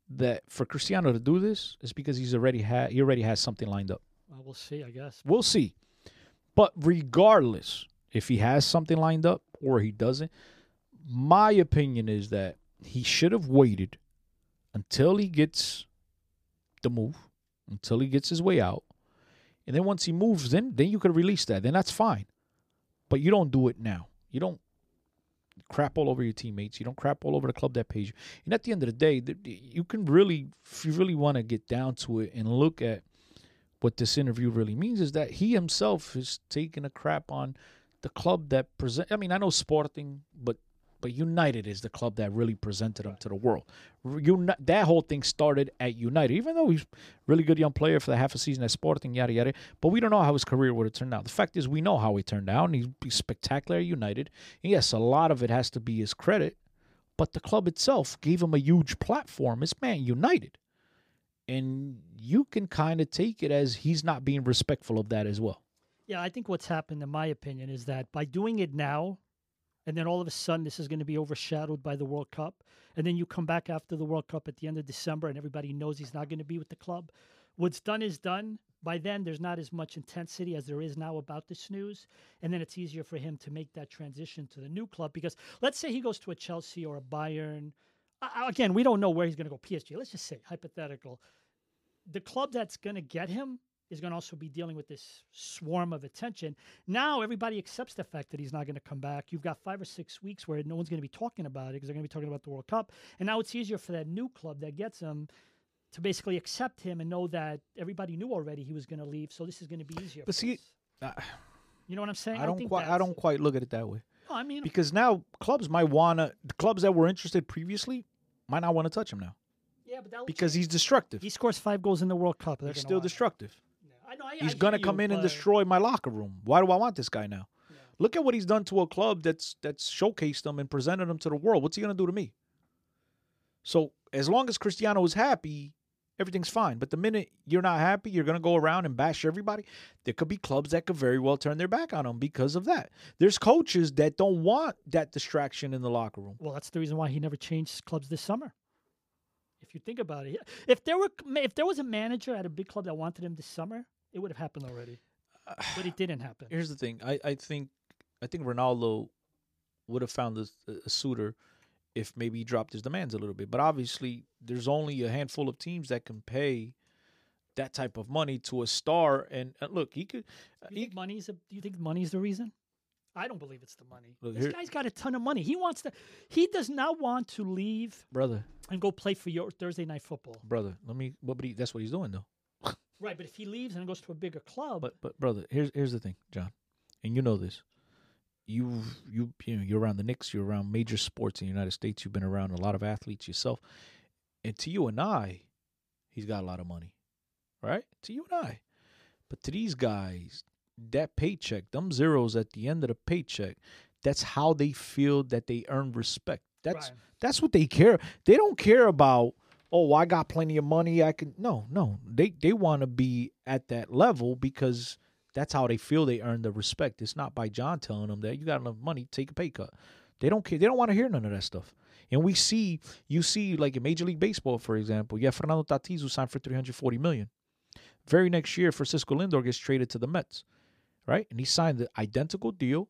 that for Cristiano to do this is because he's already had he already has something lined up. well, we'll see, I guess. We'll see. But regardless, if he has something lined up or he doesn't, my opinion is that he should have waited until he gets the move, until he gets his way out. And then once he moves, then then you could release that. Then that's fine. But you don't do it now. You don't crap all over your teammates. You don't crap all over the club that pays you. And at the end of the day, you can really, if you really want to get down to it and look at what this interview really means, is that he himself is taking a crap on the club that present. I mean, I know Sporting, but but United is the club that really presented him to the world. Uni- that whole thing started at United, even though he's really good young player for the half a season at Sporting, yada yada. But we don't know how his career would have turned out. The fact is, we know how he turned out, he's, he's spectacular at United. And yes, a lot of it has to be his credit, but the club itself gave him a huge platform. It's Man United, and you can kind of take it as he's not being respectful of that as well. Yeah, I think what's happened, in my opinion, is that by doing it now, and then all of a sudden this is going to be overshadowed by the World Cup, and then you come back after the World Cup at the end of December, and everybody knows he's not going to be with the club. What's done is done. By then, there's not as much intensity as there is now about this news, and then it's easier for him to make that transition to the new club. Because let's say he goes to a Chelsea or a Bayern. Again, we don't know where he's going to go. PSG. Let's just say hypothetical. The club that's going to get him is going to also be dealing with this swarm of attention. Now everybody accepts the fact that he's not going to come back. You've got five or six weeks where no one's going to be talking about it because they're going to be talking about the World Cup. And now it's easier for that new club that gets him to basically accept him and know that everybody knew already he was going to leave, so this is going to be easier. But see, uh, you know what I'm saying? I don't think quite. I don't quite look at it that way No, I mean, because now clubs might wanna. The clubs that were interested previously might not want to touch him now yeah, but that will because he's destructive. he scores five goals in the World Cup. they're He's gonna still want him. destructive. Yeah, I know. I, I He's hear gonna you, come in and but- destroy my locker room. Why do I want this guy now? Yeah. Look at what he's done to a club that's that's showcased him and presented him to the world. What's he gonna do to me? So as long as Cristiano is happy, everything's fine. But the minute you're not happy, you're gonna go around and bash everybody. There could be clubs that could very well turn their back on him because of that. There's coaches that don't want that distraction in the locker room. Well, that's the reason why he never changed clubs this summer. You think about it, if there were if there was a manager at a big club that wanted him this summer, it would have happened already. But it didn't happen. Here's the thing. I, I think I think Ronaldo would have found a, a suitor if maybe he dropped his demands a little bit. But obviously, there's only a handful of teams that can pay that type of money to a star. And uh, look, he could. You he, think money's a, do you think money's the reason? I don't believe it's the money. Look, this here- guy's got a ton of money. He wants to. He does not want to leave brother, and go play for your Thursday night football. brother. Let me. What? But he, that's what he's doing though. Right, but if he leaves and goes to a bigger club, But but brother, here's here's the thing, John, and you know this. You you you know you're around the Knicks. You're around major sports in the United States. You've been around a lot of athletes yourself, and to you and I, he's got a lot of money, right? To you and I, but to these guys, that paycheck, them zeros at the end of the paycheck, that's how they feel that they earn respect. That's Right. that's what they care. They don't care about oh I got plenty of money. I can no no. They they want to be at that level because that's how they feel they earn the respect. It's not by John telling them that you got enough money, take a pay cut. They don't care. They don't want to hear none of that stuff. And we see, you see, like in Major League Baseball, for example, you have Fernando Tatis who signed for three hundred forty million. Very next year, Francisco Lindor gets traded to the Mets, right? And he signed the identical deal,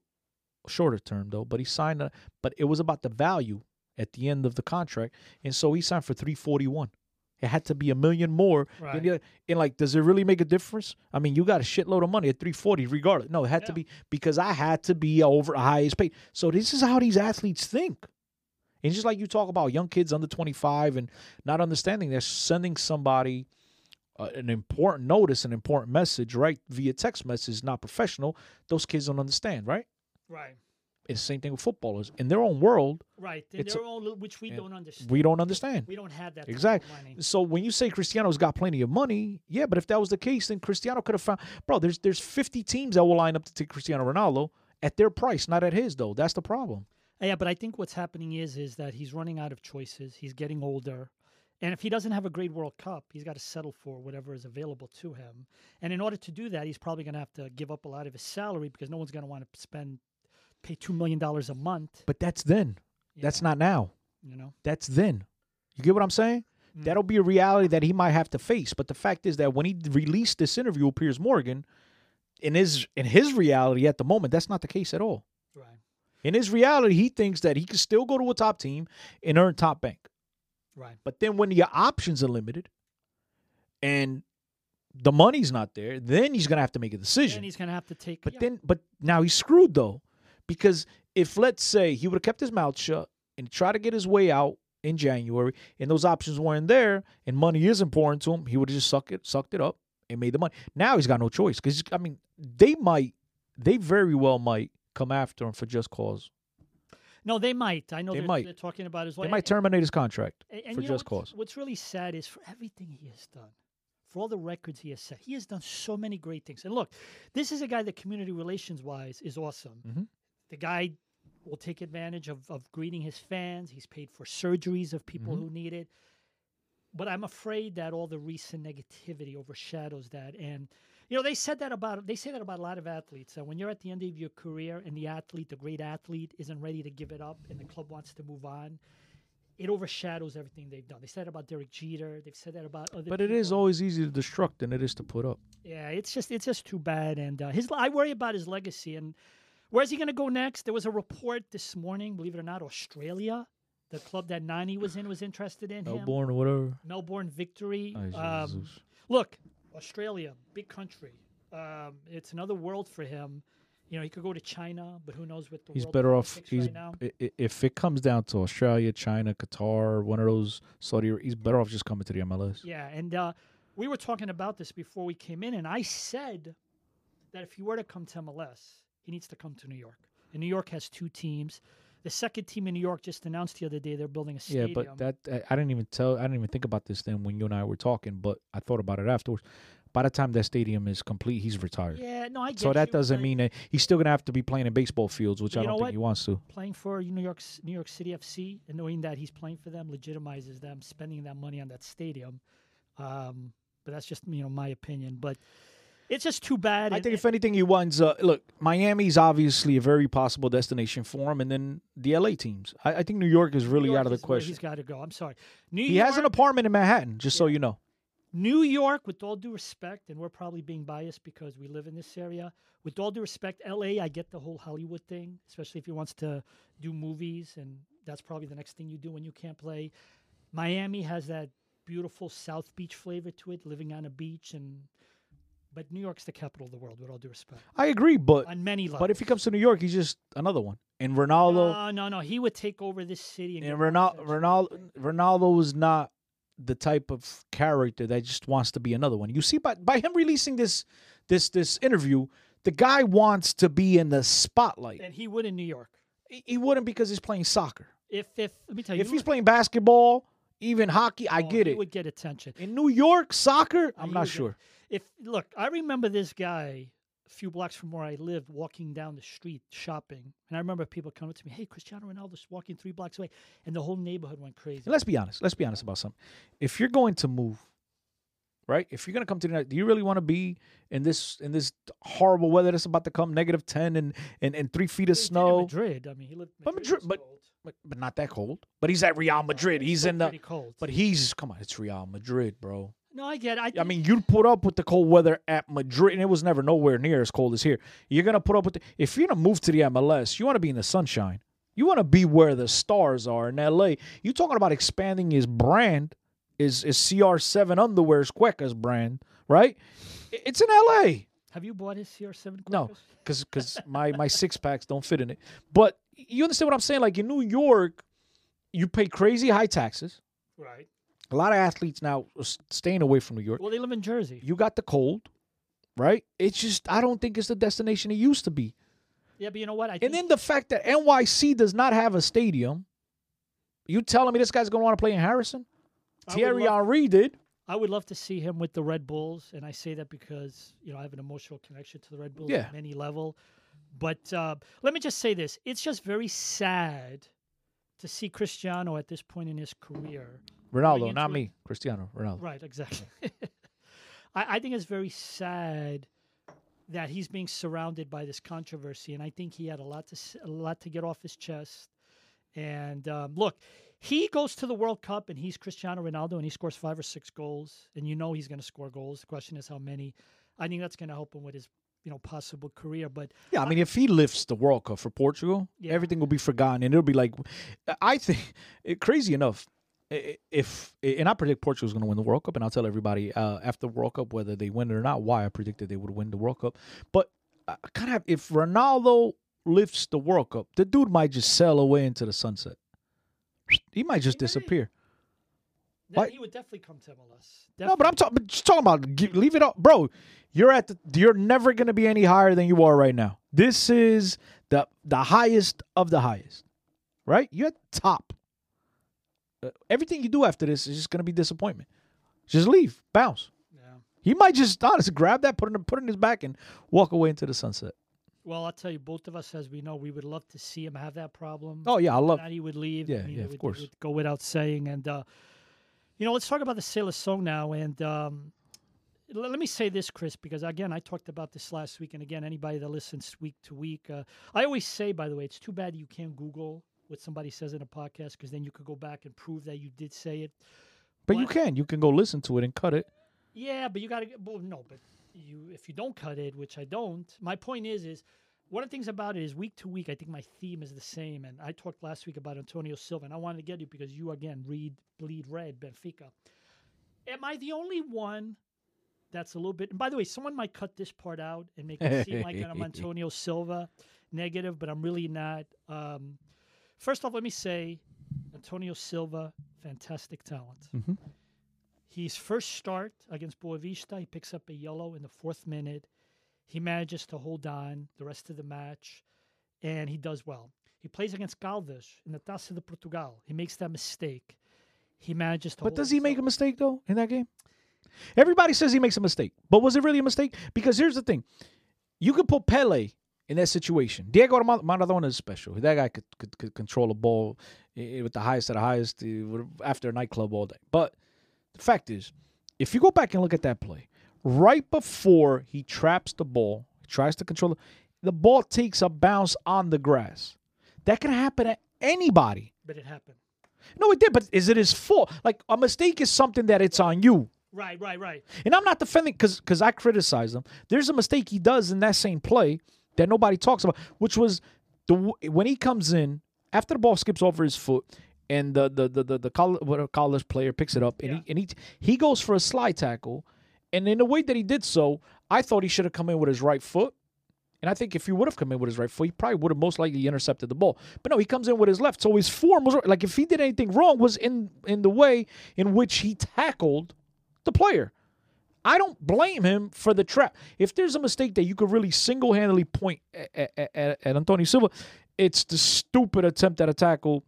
shorter term though, but he signed a, but it was about the value at the end of the contract, and so he signed for three forty one. It had to be a million more. than Right. the other- And like, does it really make a difference? I mean, you got a shitload of money at three forty, regardless. No, it had to be because I had to be over a highest paid. So this is how these athletes think. And just like you talk about young kids under 25 and not understanding, they're sending somebody uh, an important notice, an important message, right? Via text message, not professional. Those kids don't understand, right? right, It's the same thing with footballers. In their own world, right. In their a- own, which we don't understand. we don't understand. We don't have that Exactly. So when you say Cristiano's got plenty of money, yeah, but if that was the case, then Cristiano could have found bro, there's there's 50 teams that will line up to take Cristiano Ronaldo at their price, not at his though. That's the problem. Yeah, but I think what's happening is is that he's running out of choices. He's getting older. And if he doesn't have a great World Cup, he's got to settle for whatever is available to him. And in order to do that, he's probably going to have to give up a lot of his salary because no one's going to want to spend pay 2 million dollars a month, But that's then. you That's not now. you know. That's then. You get what I'm saying? Mm. That'll be a reality that he might have to face. But the fact is that when he released this interview with Piers Morgan, in his in his reality at the moment, that's not the case at all. Right. In his reality, he thinks that he can still go to a top team and earn top bank. Right. But then when your options are limited and the money's not there, then he's gonna have to make a decision. And he's going to have to take But yeah. then, but now he's screwed though, because if let's say he would have kept his mouth shut and tried to get his way out in January, and those options weren't there, and money is important to him, he would have just sucked it, sucked it up, and made the money. Now he's got no choice because I mean, they might, they very well might come after him for just cause. No, they might. I know They they're, might. they're talking about as well. They might terminate his contract And, and for just what's, cause. What's really sad is for everything he has done, for all the records he has set, he has done so many great things. And look, this is a guy that community relations wise is awesome. Mhm. The guy will take advantage of, of greeting his fans. He's paid for surgeries of people Mhm. who need it. But I'm afraid that all the recent negativity overshadows that. And you know, they said that about they say that about a lot of athletes. That when you're at the end of your career and the athlete, the great athlete, isn't ready to give it up and the club wants to move on, it overshadows everything they've done. They said that about Derek Jeter. They've said that about other. But it is people. always easier to destruct than it is to put up. Yeah, it's just it's just too bad. And uh, his I worry about his legacy and where's he going to go next? There was a report this morning, believe it or not, Australia, the club that Nani was in was interested in him. Melbourne or whatever. Melbourne Victory. Um, look, Australia, big country. Um, it's another world for him. You know, he could go to China, but who knows what the He's world better off. He's right now. i- i- if it comes down to Australia, China, Qatar, one of those Saudi. He's better off just coming to the MLS. Yeah, and uh, we were talking about this before we came in, and I said that if he were to come to MLS, he needs to come to New York. And New York has two teams. The second team in New York just announced the other day they're building a stadium. Yeah, but that I- didn't even tell. I didn't even think about this then when you and I were talking. But I thought about it afterwards. By the time that stadium is complete, he's retired. yeah, no, I get so that you, doesn't mean that he's still gonna have to be playing in baseball fields, which I don't think he wants to. playing for New York New York City FC and knowing that he's playing for them legitimizes them spending that money on that stadium. Um, but that's just you know my opinion. But it's just too bad. I think if anything, he wants. Uh, look, Miami's obviously a very possible destination for him, and then the LA teams. I, I think New York is really York out of the question. He's got to go. I'm sorry. New He York, has an apartment in Manhattan, just so you know. New York, with all due respect, and we're probably being biased because we live in this area. With all due respect, LA, I get the whole Hollywood thing, especially if he wants to do movies, and that's probably the next thing you do when you can't play. Miami has that beautiful South Beach flavor to it, living on a beach, and but New York's the capital of the world. With all due respect, I agree, but on many levels. but if he comes to New York, he's just another one. And Ronaldo, no, no, no, he would take over this city. And, and Ronaldo. Ronaldo, Ronaldo is not the type of character that just wants to be another one. You see, by by him releasing this this this interview, the guy wants to be in the spotlight. and he would in New York. He he wouldn't because he's playing soccer. If if let me tell you, If he's playing basketball, even hockey, I oh, get he it. would get attention. In New York, soccer, I'm he not would get- sure. If look, I remember this guy a few blocks from where I lived walking down the street shopping, and I remember people coming up to me, "Hey, Cristiano Ronaldo's walking three blocks away," and the whole neighborhood went crazy. And let's be honest. Let's be honest about something. If you're going to move, right? If you're going to come to the United, do you really want to be in this in this horrible weather that's about to come, negative ten and and, and three feet of snow, Madrid. I mean, he lived. But Madrid, Madrid- but- but, but not that cold. But he's at Real Madrid. It's He's in the. cold. But he's come on. It's Real Madrid, bro. No, I get. It. I, I mean, you'd put up with the cold weather at Madrid, and it was never nowhere near as cold as here. You're gonna put up with the, if you're gonna move to the MLS, you want to be in the sunshine. You want to be where the stars are in LA. You talking about expanding his brand, is is CR7 Underwear's Cueca's brand, right? It's in LA. have you bought his CR7? No. Because because my my six packs don't fit in it. But you understand what I'm saying? Like in New York, you pay crazy high taxes. Right. A lot of athletes now are staying away from New York. Well, they live in Jersey. You got the cold, right? It's just I don't think it's the destination it used to be. yeah, but you know what? I And think then the fact that NYC does not have a stadium. You telling me this guy's gonna want to play in Harrison? I Thierry love- Henry did. I would love to see him with the Red Bulls, and I say that because you know I have an emotional connection to the Red Bulls Yeah. at any level. But uh, let me just say this: it's just very sad to see Cristiano at this point in his career. Ronaldo, not it- me. Cristiano Ronaldo. Right, exactly. I, I think it's very sad that he's being surrounded by this controversy, and I think he had a lot to a lot to get off his chest. And um, look, he goes to the World Cup and he's Cristiano Ronaldo and he scores five or six goals, and you know he's going to score goals. The question is how many. I think that's going to help him with his you know possible career. But Yeah, I mean, if he lifts the World Cup for Portugal, Yeah. everything will be forgotten, and it'll be like, I think, it, crazy enough, if and I predict Portugal's going to win the World Cup, and I'll tell everybody uh, after the World Cup whether they win it or not why I predicted they would win the World Cup. But I kind of, if Ronaldo lifts the World Cup, the dude might just sail away into the sunset. He might just He disappear. Why- he would definitely come to MLS. No, but I'm talking, just talking about leave it up, bro. You're at the, you're never going to be any higher than you are right now. This is the the highest of the highest, right? You're at the top. Uh, everything you do after this is just going to be disappointment. Just leave, bounce. Yeah. He might just honestly grab that, put it in, put it in his back, and walk away into the sunset. Well, I'll tell you, both of us, as we know, we would love to see him have that problem. Oh yeah, I love. that he would leave. Yeah, yeah, it of would, course. Would go without saying. And uh, you know, let's talk about the Seleção now. And um, l- let me say this, Chris, because again, I talked about this last week, and again, anybody that listens week to week, uh, I always say, by the way, it's too bad you can't Google what somebody says in a podcast, because then you could go back and prove that you did say it. But you can, you can go listen to it and cut it. Yeah, but you got to. Well, no, but you if you don't cut it, which I don't. My point is, is one of the things about it is week to week. I think my theme is the same, and I talked last week about Antonio Silva, and I wanted to get you because you again read bleed red Benfica. Am I the only one That's a little bit. And by the way, someone might cut this part out and make it seem like I'm Antonio Silva negative, but I'm really not. Um, first off, let me say, Antonio Silva, fantastic talent. Mhm. His first start against Boavista, he picks up a yellow in the fourth minute. He manages to hold on the rest of the match, and he does well. He plays against Galvez in the Taça de Portugal. He makes that mistake. He manages to. But does he make a mistake though in that game? Everybody says he makes a mistake, but was it really a mistake? Because here's the thing: you could put Pele in that situation. Diego Mar- Maradona is special. That guy could could, could control a ball eh, with the highest of the highest eh, after a nightclub all day. But the fact is, if you go back and look at that play, right before he traps the ball, tries to control it, the ball takes a bounce on the grass. That can happen to anybody. But it happened. No, it did, but is it his fault? Like a mistake is something that it's on you. Right, right, right. And I'm not defending because because I criticize him. There's a mistake he does in that same play that nobody talks about, which was the when he comes in after the ball skips over his foot and the the the the, the college, college player picks it up and Yeah. he and he he goes for a slide tackle, and in the way that he did so, I thought he should have come in with his right foot. And I think if he would have come in with his right foot, he probably would have most likely intercepted the ball. But no, he comes in with his left. So his form was like if he did anything wrong was in in the way in which he tackled the player. I don't blame him for the trap. If there's a mistake that you could really single handedly point at, at, at, Antonio Silva, it's the stupid attempt at a tackle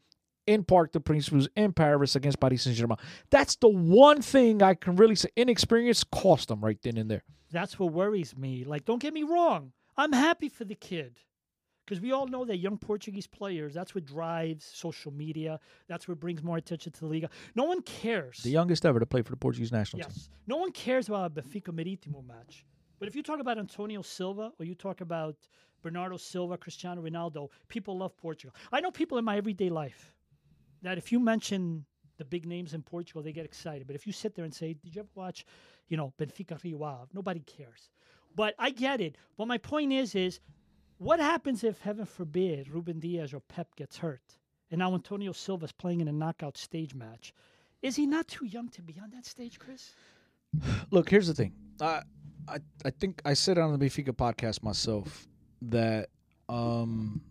in Parc des Princes in Paris against Paris Saint Germain. That's the one thing I can really say. Inexperience cost him right then and there. That's what worries me. Like, don't get me wrong. I'm happy for the kid. Because we all know that young Portuguese players, that's what drives social media. That's what brings more attention to the Liga. No one cares. The youngest ever to play for the Portuguese national team. Yes. No one cares about a Benfica Marítimo match. But if you talk about Antonio Silva or you talk about Bernardo Silva, Cristiano Ronaldo, people love Portugal. I know people in my everyday life that if you mention the big names in Portugal, they get excited. But if you sit there and say, Did you ever watch, you know, Benfica Rio Ave? Nobody cares. But I get it. But my point is, is what happens if, heaven forbid, Ruben Dias or Pepe gets hurt? And now Antonio Silva's playing in a knockout stage match. Is he not too young to be on that stage, Chris? Look, here's the thing. I, I, I think I said on the Benfica podcast myself that um,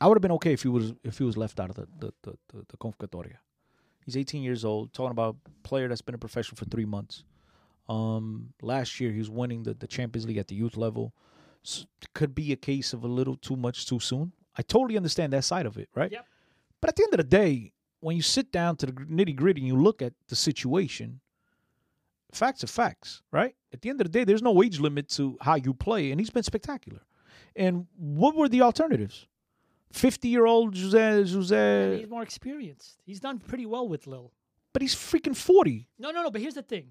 I would have been okay if he was if he was left out of the the the, the, the convocatoria. He's 18 years old. Talking about a player that's been a professional for three months. Um, last year he was winning the, the Champions League at the youth level. Could be a case of a little too much too soon. I totally understand that side of it, right? Yep. But at the end of the day, when you sit down to the nitty gritty and you look at the situation, facts are facts, right? At the end of the day, there's no age limit to how you play, and he's been spectacular. And what were the alternatives? Fifty-year-old Jose, And Jose, he's more experienced. He's done pretty well with Lille. but he's freaking forty, No, no, no. But here's the thing.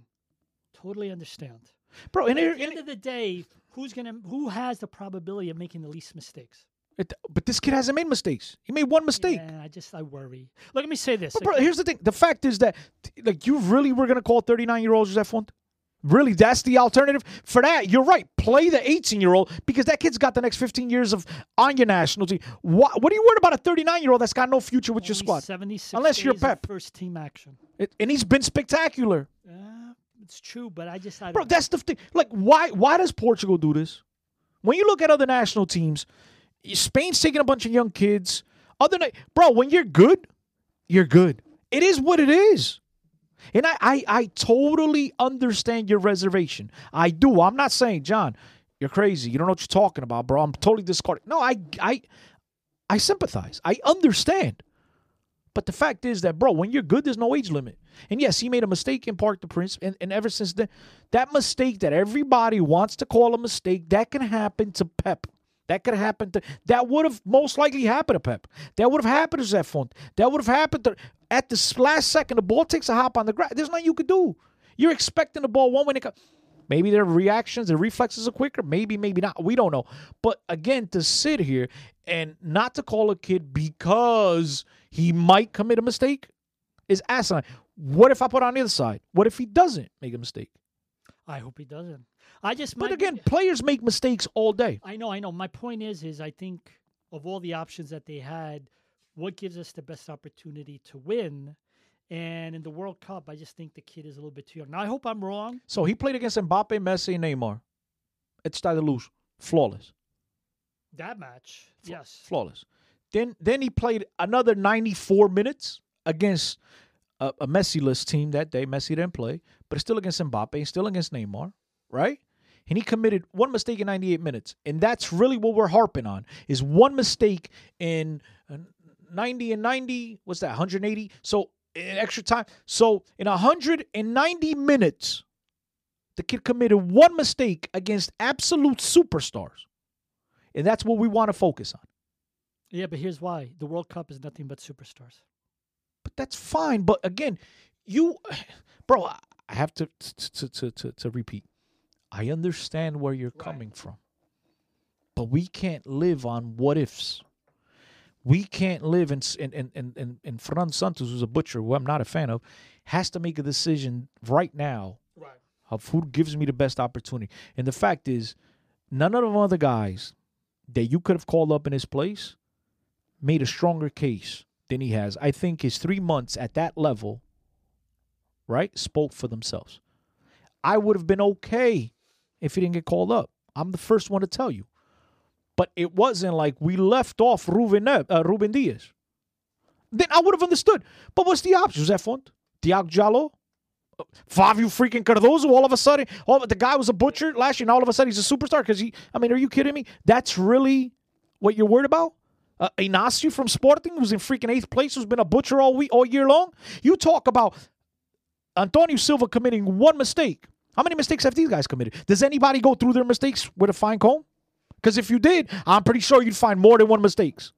Totally understand. Bro. And, at the end of the day, who's gonna who has the probability of making the least mistakes? it, but this kid hasn't made mistakes. He made one mistake. Yeah, I just I worry. Look, let me say this. But bro, okay? here's the thing. The fact is that, like, you really were gonna call 39 year old José Fonte? Really, that's the alternative for that. You're right. Play the 18 year old because that kid's got the next 15 years of on your national team. What, what are you worried about a 39 year old that's got no future with your squad? 76 Unless you're Pepe. First team action. It, and he's been spectacular, Uh, it's true, but I just I bro. That's the thing. Like, why? Why does Portugal do this? When you look at other national teams, Spain's taking a bunch of young kids. Other, na- bro, when you're good, you're good. It is what it is. And I, I, I totally understand your reservation. I do. I'm not saying, John, you're crazy. You don't know what you're talking about, bro. I'm totally discarding. No, I, I, I sympathize. I understand. But the fact is that, bro, when you're good, there's no age limit. And yes, he made a mistake in Parc des Princes, and, and ever since then, that mistake that everybody wants to call a mistake, that can happen to Pepe. That could happen to that would have most likely happened to Pepe. That would have happened to Zef Font. That would have happened to at the last second. The ball takes a hop on the ground. There's nothing you could do. You're expecting the ball one way. to co- Maybe their reactions, their reflexes are quicker. Maybe, maybe not. We don't know. But again, to sit here and not to call a kid because he might commit a mistake is asinine. What if I put on the other side? What if he doesn't make a mistake? I hope he doesn't. I just But again, players make mistakes all day. I know, I know. My point is, is I think of all the options that they had, what gives us the best opportunity to win? And in the World Cup, I just think the kid is a little bit too young. Now I hope I'm wrong. So he played against Mbappe, Messi, and Neymar. It's started to lose. Flawless. That match, yes. Flawless. Then then he played another 94 minutes against a, a Messi-less team that day. Messi didn't play, but still against Mbappe, still against Neymar, right? And he committed one mistake in 98 minutes. And that's really what we're harping on is one mistake in uh, 90 and 90. What's that? 180. So in extra time. So in 190 minutes, the kid committed one mistake against absolute superstars. And that's what we want to focus on. Yeah, but here's why: the World Cup is nothing but superstars. But that's fine. But again, you, bro, I have to to to to, to repeat. I understand where you're Right. coming from, but we can't live on what ifs. We can't live in in in in, in, Fran Santos, who's a butcher, who I'm not a fan of, has to make a decision right now Right. of who gives me the best opportunity. And the fact is, none of the other guys that you could have called up in his place made a stronger case than he has. I think his three months at that level, right, spoke for themselves. I would have been okay if he didn't get called up. I'm the first one to tell you. But it wasn't like we left off Ruben, Ne- uh, Ruben Dias. Then I would have understood. But what's the option? José Fonte? Thiago Jaló? Fabio freaking Cardoso, all of a sudden, all the guy was a butcher last year, and all of a sudden he's a superstar because he. I mean, are you kidding me? That's really what you're worried about? Uh, Inácio from Sporting, who's in freaking eighth place, who's been a butcher all week, all year long. You talk about Antonio Silva committing one mistake. How many mistakes have these guys committed? Does anybody go through their mistakes with a fine comb? Because if you did, I'm pretty sure you'd find more than one mistakes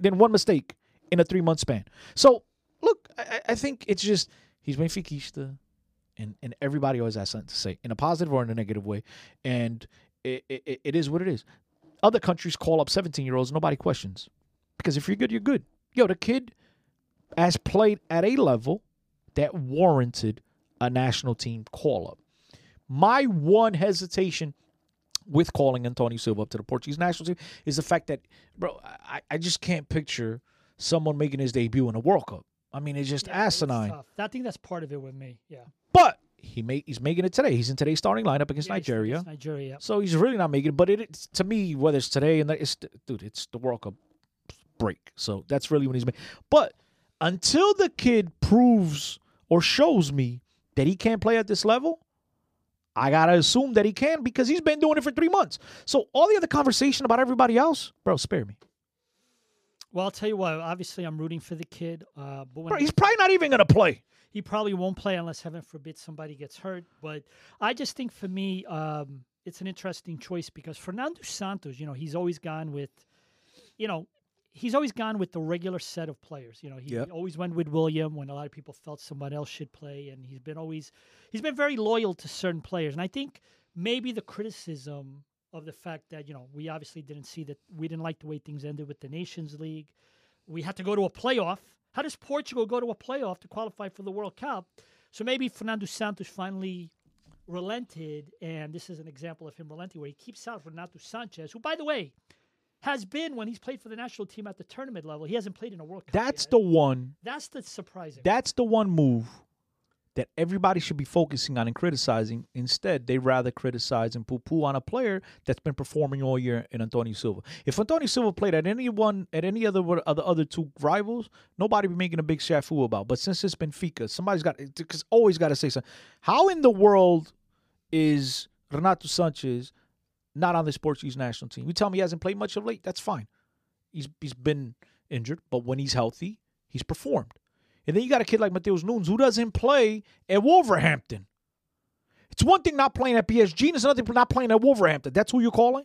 than, one mistake in a three month span. So look, I, I- think it's just he's Benfiquista, and and everybody always has something to say in a positive or in a negative way, and it it, it is what it is. Other countries call up 17 year olds, nobody questions, because if you're good, you're good. Yo, the kid has played at a level that warranted a national team call up. My one hesitation with calling Antonio Silva up to the Portuguese national team is the fact that, bro, I, I just can't picture someone making his debut in a World Cup. I mean, it's just Yeah, asinine. I think that's part of it with me. Yeah. But he made he's making it today. He's in today's starting lineup against Yeah, Nigeria. Nigeria. So he's really not making it. But it, it's to me, whether it's today and that, it's dude, it's the World Cup break. So that's really when he's making. But until the kid proves or shows me that he can't play at this level, I gotta assume that he can because he's been doing it for three months. So all the other conversation about everybody else, bro, spare me. Well, I'll tell you what. Obviously, I'm rooting for the kid. Uh, but when Bro, he's probably not even gonna play. he probably won't play unless heaven forbid somebody gets hurt. But I just think for me, um, it's an interesting choice because Fernando Santos, you know, he's always gone with, you know, he's always gone with the regular set of players. You know, he Yep. always went with William when a lot of people felt someone else should play, and he's been always he's been very loyal to certain players. And I think maybe the criticism of the fact that you know we obviously didn't see that we didn't like the way things ended with the Nations League. We had to go to a playoff. How does Portugal go to a playoff to qualify for the World Cup? So maybe Fernando Santos finally relented, and this is an example of him relenting, where he keeps out Renato Sanches, who, by the way, has been when he's played for the national team at the tournament level. He hasn't played in a World Cup. That's yet. the one that's the surprising. That's the one move that everybody should be focusing on and criticizing. Instead, they rather criticize and poo-poo on a player that's been performing all year in Antonio Silva. If Antonio Silva played at any one at any other of the other two rivals, nobody be making a big shafu about. But since it's Benfica, somebody's got because always got to say something. How in the world is Renato Sanches not on the Sports Portuguese national team? You tell me he hasn't played much of late. That's fine. He's he's been injured, but when he's healthy, he's performed. And then you got a kid like Matheus Nunes who doesn't play at Wolverhampton. It's one thing not playing at PSG, and it's another thing not playing at Wolverhampton. That's who you're calling?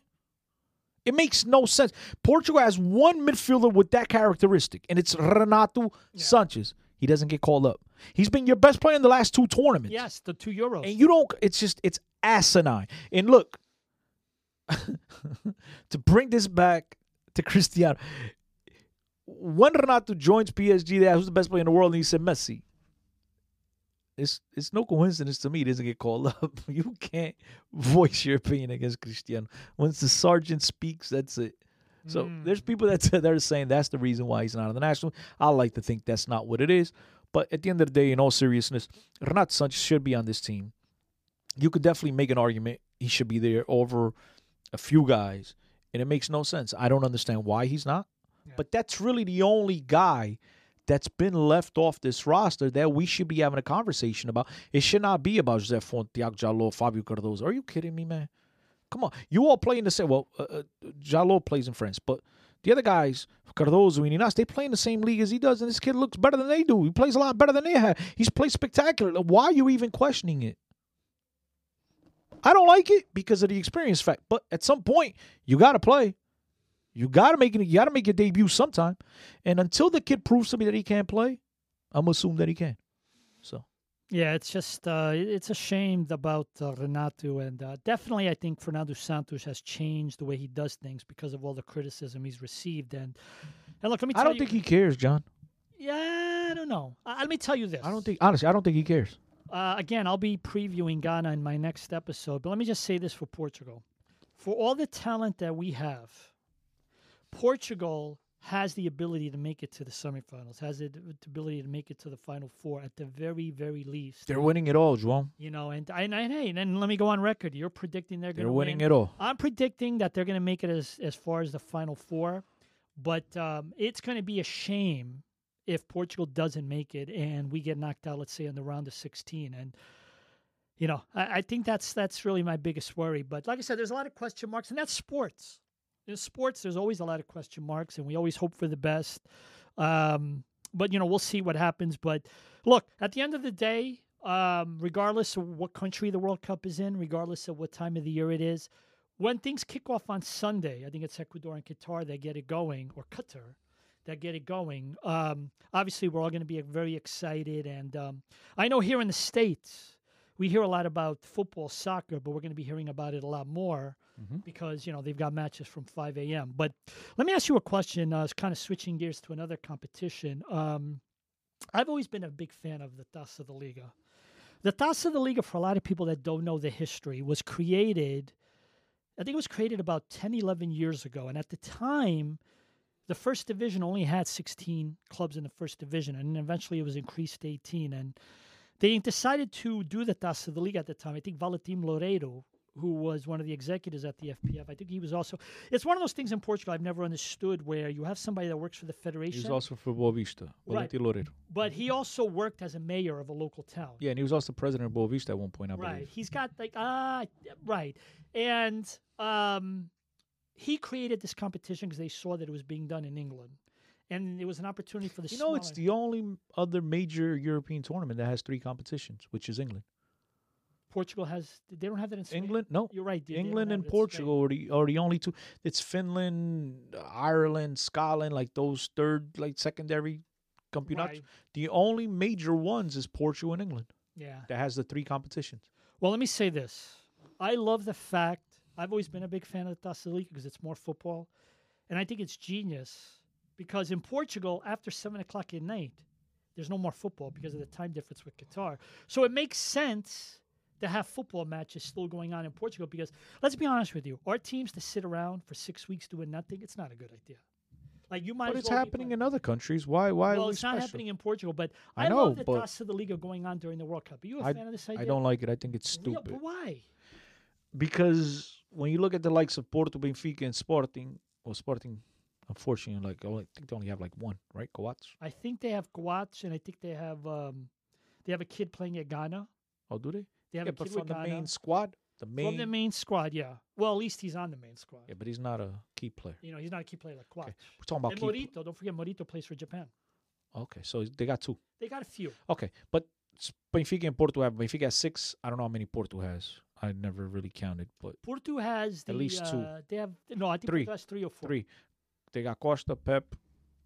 It makes no sense. Portugal has one midfielder with that characteristic, and it's Renato Sanches. He doesn't get called up. He's been your best player in the last two tournaments. yes, the two Euros. And you don't, it's just, it's asinine. And look, to bring this back to Cristiano, when Renato joins PSG, they asked who's the best player in the world, and he said Messi. It's it's no coincidence to me he doesn't get called up. You can't voice your opinion against Cristiano. Once the sergeant speaks, that's it. So Mm. there's people that that are saying that's the reason why he's not on the national. I like to think that's not what it is, But at the end of the day, in all seriousness, Renato Sanches should be on this team. You could definitely make an argument he should be there over a few guys, and it makes no sense. I don't understand why he's not. Yeah. But that's really the only guy that's been left off this roster that we should be having a conversation about. It should not be about José Fonte, Thiago Jaló, Fabio Cardoso. Are you kidding me, man? Come on. You all play in the same. Well, uh, uh, Jaló plays in France, but the other guys, Cardoso and Inas, they play in the same league as he does, and this kid looks better than they do. He plays a lot better than they have. He's played spectacular. Why are you even questioning it? I don't like it because of the experience fact. But at some point, you got to play. You got to make it. You got to make your debut sometime. And until the kid proves to me that he can't play, I'm assuming that he can. So Yeah, it's just uh, it's a shame about uh, Renato, and uh, definitely I think Fernando Santos has changed the way he does things because of all the criticism he's received. And and look, let me. Tell I don't you, think he cares, John. Yeah, I don't know. Uh, let me tell you this. I don't think honestly. I don't think he cares. Uh, again, I'll be previewing Ghana in my next episode, but let me just say this for Portugal. For all the talent that we have, Portugal has the ability to make it to the semifinals, has the ability to make it to the final four at the very, very least. They're winning it all, João. You know, and, and, and hey, and let me go on record. You're predicting they're going to They're winning win. it all. I'm predicting that they're going to make it as as far as the final four, but um, it's going to be a shame if Portugal doesn't make it and we get knocked out. Let's say in the round of 16, and you know, I, I think that's that's really my biggest worry. But like I said, there's a lot of question marks, and that's sports. In sports, there's always a lot of question marks, and we always hope for the best. Um, but you know, we'll see what happens. But look, at the end of the day, um, regardless of what country the World Cup is in, regardless of what time of the year it is, when things kick off on Sunday, I think it's Ecuador and Qatar that get it going, or Qatar that get it going. Um, obviously, we're all going to be very excited, and um, I know here in the states we hear a lot about football, soccer, but we're going to be hearing about it a lot more Mhm. because you know they've got matches from 5 a.m. But let me ask you a question. Uh, it's kind of switching gears to another competition. Um, I've always been a big fan of the Taça da Liga. The Taça da Liga, for a lot of people that don't know the history, was created, I think it was created about 10, 11 years ago. And at the time, the first division only had 16 clubs in the first division. And eventually it was increased to 18. And they decided to do the Taça of the League at the time. I think Valentim Loureiro, who was one of the executives at the FPF, I think he was also. It's one of those things in Portugal I've never understood where you have somebody that works for the federation. He was also for Boavista. Right. Loureiro. but he also worked as a mayor of a local town. Yeah, and he was also president of Boavista at one point, I right. believe. Right. He's got like ah right, and um, he created this competition because they saw that it was being done in England, and it was an opportunity for the. You know, it's the only other major European tournament that has three competitions, which is England. Portugal has. They don't have that in Spain. England, no. You're right. they- they England have and it in Spain. Portugal are the, are the only two. It's Finland, Ireland, Scotland, like those third, like secondary campeonatos. Right. The only major ones is Portugal and England Yeah. that has the three competitions. Well, let me say this. I love the fact I've always been a big fan of the Taça Liga because it's more football, and I think it's genius because in Portugal after seven o'clock at night, there's no more football because of the time difference with Qatar. So it makes sense to have football matches still going on in Portugal because let's be honest with you, our teams to sit around for six weeks doing nothing, it's not a good idea. Like you might. But it's well happening in other countries. Why? Why? well, are we it's not happening in Portugal, but I I, know, love the but- Taça da Liga going on during the World Cup. Are you a I- fan of this idea? I don't like it. I think it's Real- stupid. but why? because when you look at the likes of Porto, Benfica, and Sporting, or Sporting, unfortunately, like oh, I think they only have like one, right? Coates. I think they have Coates, and I think they have um, they have a kid playing at Ghana. Oh, do they? They have Yeah, a but kid from the Ghana main squad, the main. from the main squad. Yeah, well, at least he's on the main squad. yeah, but he's not a key player. You know, he's not a key player like Coates. We're talking about And key. pl- Morita, don't forget Morita plays for Japan. Okay, so they got two. They got a few. Okay, but Benfica and Porto have Benfica has six. I don't know how many Porto has. I never really counted, but Porto has the, At least two. uh, They have no, I think Three. Porto has three or four. three. They got Costa, Pepe,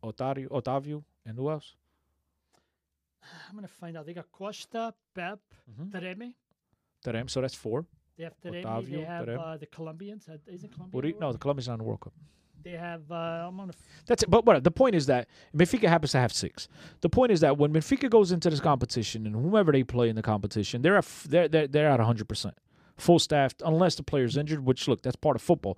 Otario, Otavio, and who else? I'm gonna find out. They got Costa, Pepe, Mhm. Taremi. Terem, so that's four. They have Taremi. Otavio, they have uh, the Colombians. Uh, isn't Colombia? The no, the? Colombians on the World Cup. They have. Uh, I'm gonna. f- That's it. But whatever. The point is that Benfica happens to have six. The point is that when Benfica goes into this competition and whomever they play in the competition, they're at f- they're they're, they're at 100 percent full staffed unless the player's injured. Which look, that's part of football.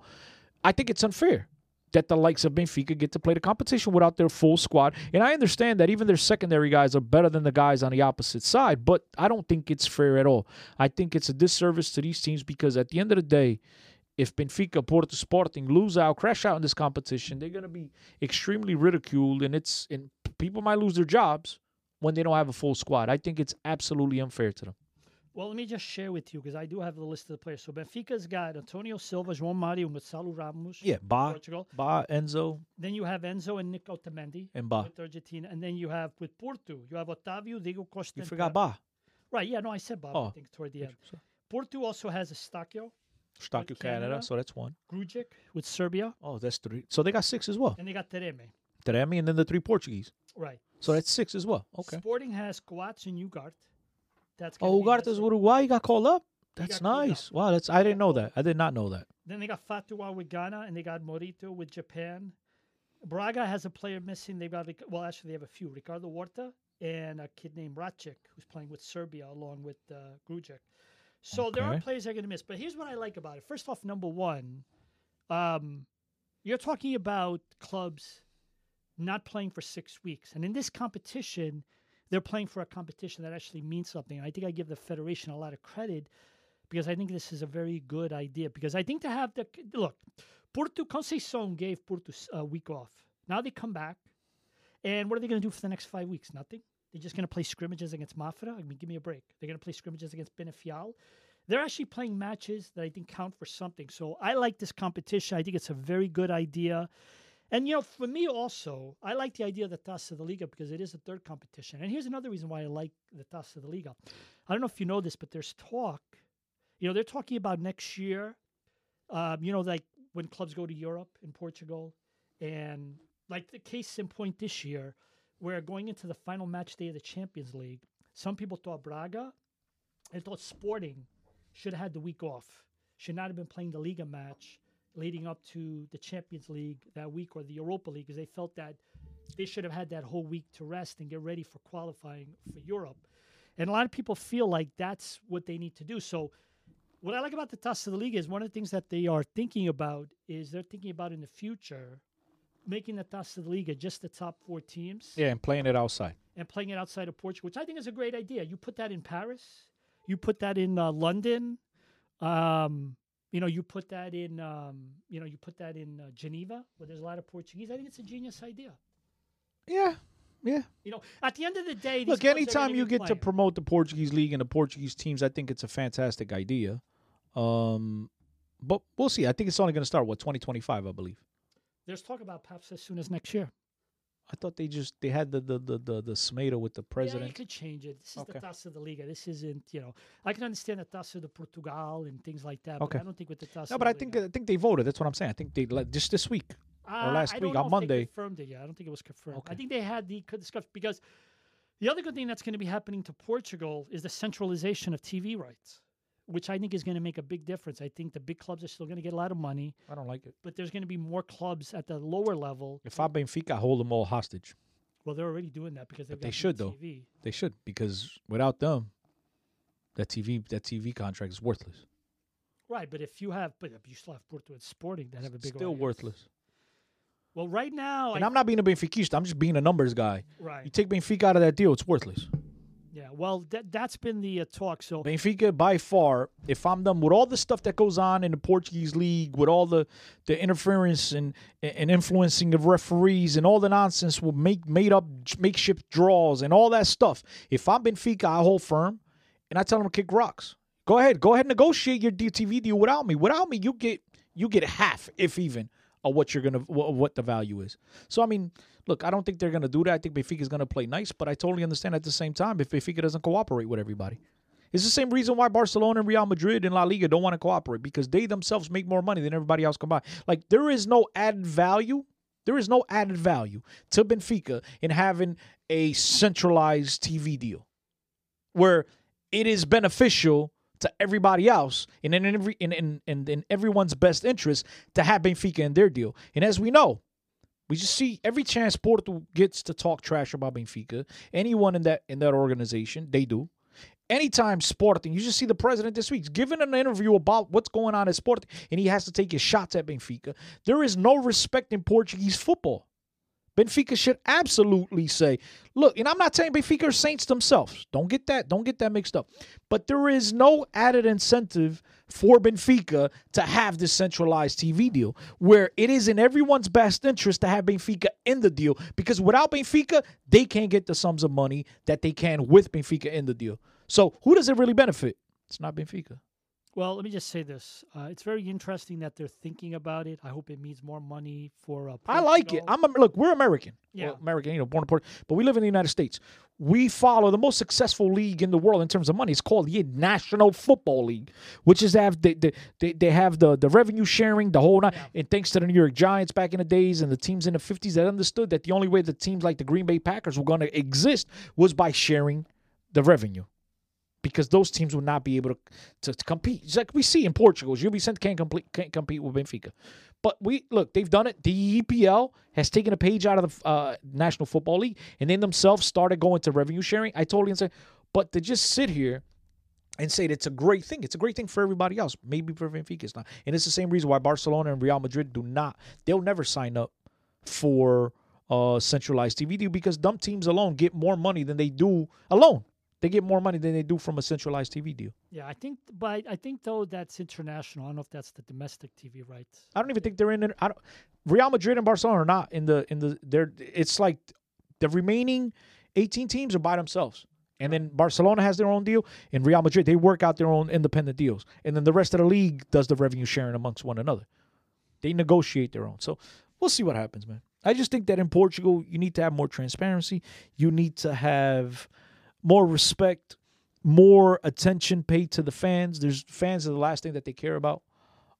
I think it's unfair that the likes of Benfica get to play the competition without their full squad. And I understand that even their secondary guys are better than the guys on the opposite side, but I don't think it's fair at all. I think it's a disservice to these teams because at the end of the day, if Benfica, Porto, Sporting lose out, crash out in this competition, they're going to be extremely ridiculed, and it's and people might lose their jobs when they don't have a full squad. I think it's absolutely unfair to them. Well, let me just share with you because I do have the list of the players. So Benfica's got Antonio Silva, João Mario, and Gonçalo Ramos. Yeah, Bah, Portugal. Bah, Enzo, Then you have Enzo and Nick Otamendi and Bah. with Argentina, and then you have with Porto, you have Otavio, Diego Costa. You forgot Bah. Right? Yeah, no, I said. I Oh. think toward the end. Porto also has Eustáquio, Eustáquio With Canada, Canada. so that's one. Grujic with Serbia, Oh, that's three. So they got six as well. and they got Taremi. Taremi and then the three Portuguese. Right. So that's six as well. Okay. Sporting has Coates and Ugart. That's Oh, Ugarte's. Uruguay got called up. That's called up. nice. Wow, that's I didn't know that. I did not know that. Then they got Fatawu with Ghana, and they got Morita with Japan. Braga has a player missing. They've got well, actually, they have a few: Ricardo Horta and a kid named Racic, who's playing with Serbia along with uh, Grujic. So there are players they're going to miss. But here's what I like about it. First off, number one, um, you're talking about clubs not playing for six weeks, and in this competition, they're playing for a competition that actually means something. I think I give the federation a lot of credit because I think this is a very good idea. Because I think to have the look, Porto Conceição gave Porto a week off. Now they come back, and what are they going to do for the next five weeks? Nothing. They're just going to play scrimmages against Mafra. I mean, give me a break. They're going to play scrimmages against Benefial. They're actually playing matches that I think count for something. So I like this competition. I think it's a very good idea. And you know, for me also, I like the idea of the Taça da Liga because it is a third competition. And here's another reason why I like the Taça da Liga. I don't know if you know this, but there's talk. You know, they're talking about next year. Um, you know, like when clubs go to Europe in Portugal, and like the case in point this year, where going into the final match day of the Champions League, some people thought Braga and thought Sporting should have had the week off. Should not have been playing the Liga match leading up to the Champions League that week or the Europa League because they felt that they should have had that whole week to rest and get ready for qualifying for Europe. And a lot of people feel like that's what they need to do. So, what I like about the Taça de Liga is one of the things that they are thinking about is they're thinking about in the future making the Taça de Liga just the top four teams Yeah, and playing it outside. and playing it outside of Portugal, which I think is a great idea. You put that in Paris, you put that in uh, London, um, you know, you put that in, um, you know, you put that in uh, Geneva, where there's a lot of Portuguese. I think it's a genius idea. Yeah, yeah. You know, at the end of the day, Look, anytime you get to promote the Portuguese league and the Portuguese teams, I think it's a fantastic idea. Um, but we'll see. I think it's only going to start what 2025, I believe. there's talk about perhaps as soon as next year. I thought they just they had the the the the, the SMATA with the president. Yeah, you could change it. This is Okay. the Taça de Liga. This isn't, you know, I can understand the Taça de Portugal and things like that, but Okay. I don't think with the Taça no, but I think. I think they voted. That's what I'm saying. I think they like just this week. Uh, last week on Monday. Confirmed it yet. I don't think it was confirmed. Okay. I think they had the could discuss because the other good thing that's going to be happening to Portugal is the centralization of TV rights, which I think is going to make a big difference. I think the big clubs are still going to get a lot of money, I don't like it. but there's going to be more clubs at the lower level. If I'm Benfica, I hold them all hostage. Well, they're already doing that because they've But they should, the though. TV. They should because without them, that TV that TV contract is worthless. Right, but if you have, but you still have Porto and Sporting that have a big Still audience. worthless. Well, right now, And I, I'm not being a Benfiquista. I'm just being a numbers guy. right, You take Benfica out of that deal, it's worthless. Yeah. Well, that that's been the uh, talk. So Benfica, by far, if I'm them with all the stuff that goes on in the Portuguese league, with all the, the interference and, and influencing of referees and all the nonsense with make made up makeshift draws and all that stuff. If I'm Benfica, I hold firm and I tell them to kick rocks. Go ahead, go ahead, and negotiate your DTV deal without me. Without me, you get you get half, if even, of what you're gonna wh- what the value is. So I mean, look, I don't think they're gonna do that. I think Benfica is gonna play nice, but I totally understand at the same time if Benfica doesn't cooperate with everybody. It's the same reason why Barcelona and Real Madrid and La Liga don't want to cooperate because they themselves make more money than everybody else combined. Like there is no added value. There is no added value to Benfica in having a centralized TV deal where it is beneficial to everybody else and in every in, in, in, in everyone's best interest to have Benfica in their deal. And as we know, we just see every chance Porto gets to talk trash about Benfica. Anyone in that in that organization, they do. anytime Sporting, you just see the president this week giving an interview about what's going on at Sporting, and he has to take his shots at Benfica. There is no respect in Portuguese football. Benfica should absolutely say, look, and I'm not saying Benfica are saints themselves. Don't get that, don't get that mixed up. But there is no added incentive for Benfica to have this centralized TV deal where it is in everyone's best interest to have Benfica in the deal because without Benfica, they can't get the sums of money that they can with Benfica in the deal. So who does it really benefit? It's not Benfica. Well, let me just say this: uh, it's very interesting that they're thinking about it. I hope it means more money for. Uh, I like it. I'm a, look. We're American. Yeah. Well, American. You know, born in Port, but we live in the United States. We follow the most successful league in the world in terms of money. It's called the National Football League, which is have they they, they, they have the the revenue sharing, the whole. Night. And thanks to the New York Giants back in the days and the teams in the 50s that understood that the only way the teams like the Green Bay Packers were going to exist was by sharing the revenue because those teams will not be able to, to, to compete. It's like we see in Portugal, Vicente can't complete can't compete with Benfica. But we look, they've done it. The EPL has taken a page out of the uh, National Football League, and they themselves started going to revenue sharing. I totally understand. But to just sit here and say it's a great thing, it's a great thing for everybody else. Maybe for Benfica, it's not. And it's the same reason why Barcelona and Real Madrid do not. They'll never sign up for uh, centralized TV because dumb teams alone get more money than they do alone. They get more money than they do from a centralized TV deal. Yeah, I think, but I think though that's international. I don't know if that's the domestic TV rights. I don't even think they're in it. I don't. Real Madrid and Barcelona are not in the in the. They're. It's like the remaining eighteen teams are by themselves, and then Barcelona has their own deal, and Real Madrid they work out their own independent deals, and then the rest of the league does the revenue sharing amongst one another. They negotiate their own. So we'll see what happens, man. I just think that in Portugal you need to have more transparency. You need to have more respect, more attention paid to the fans. There's fans are the last thing that they care about.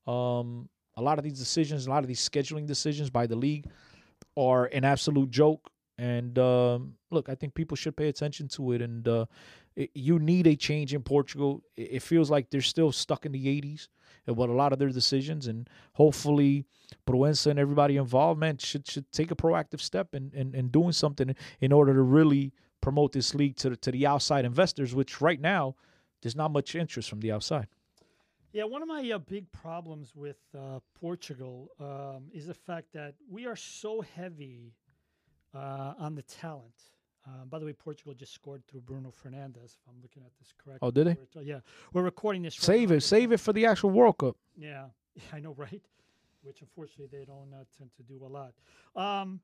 Um, a lot of these decisions, a lot of these scheduling decisions by the league are an absolute joke. And um, look, I think people should pay attention to it. And uh, it, you need a change in Portugal. It, it, feels like they're still stuck in the 80s about a lot of their decisions. And hopefully, Proença and everybody involved, man, should should take a proactive step in, in, in doing something in order to really promote this league to the, to the outside investors, which right now there's not much interest from the outside. Yeah, one of my uh, big problems with uh, Portugal um, is the fact that we are so heavy uh, on the talent. Uh, by the way, Portugal just scored through Bruno Fernandes. If I'm looking at this correctly. Oh, did they? We're, yeah, we're recording this. Save it, save it for the actual World Cup. Yeah, I know, right? Which unfortunately they don't uh, tend to do a lot. Um,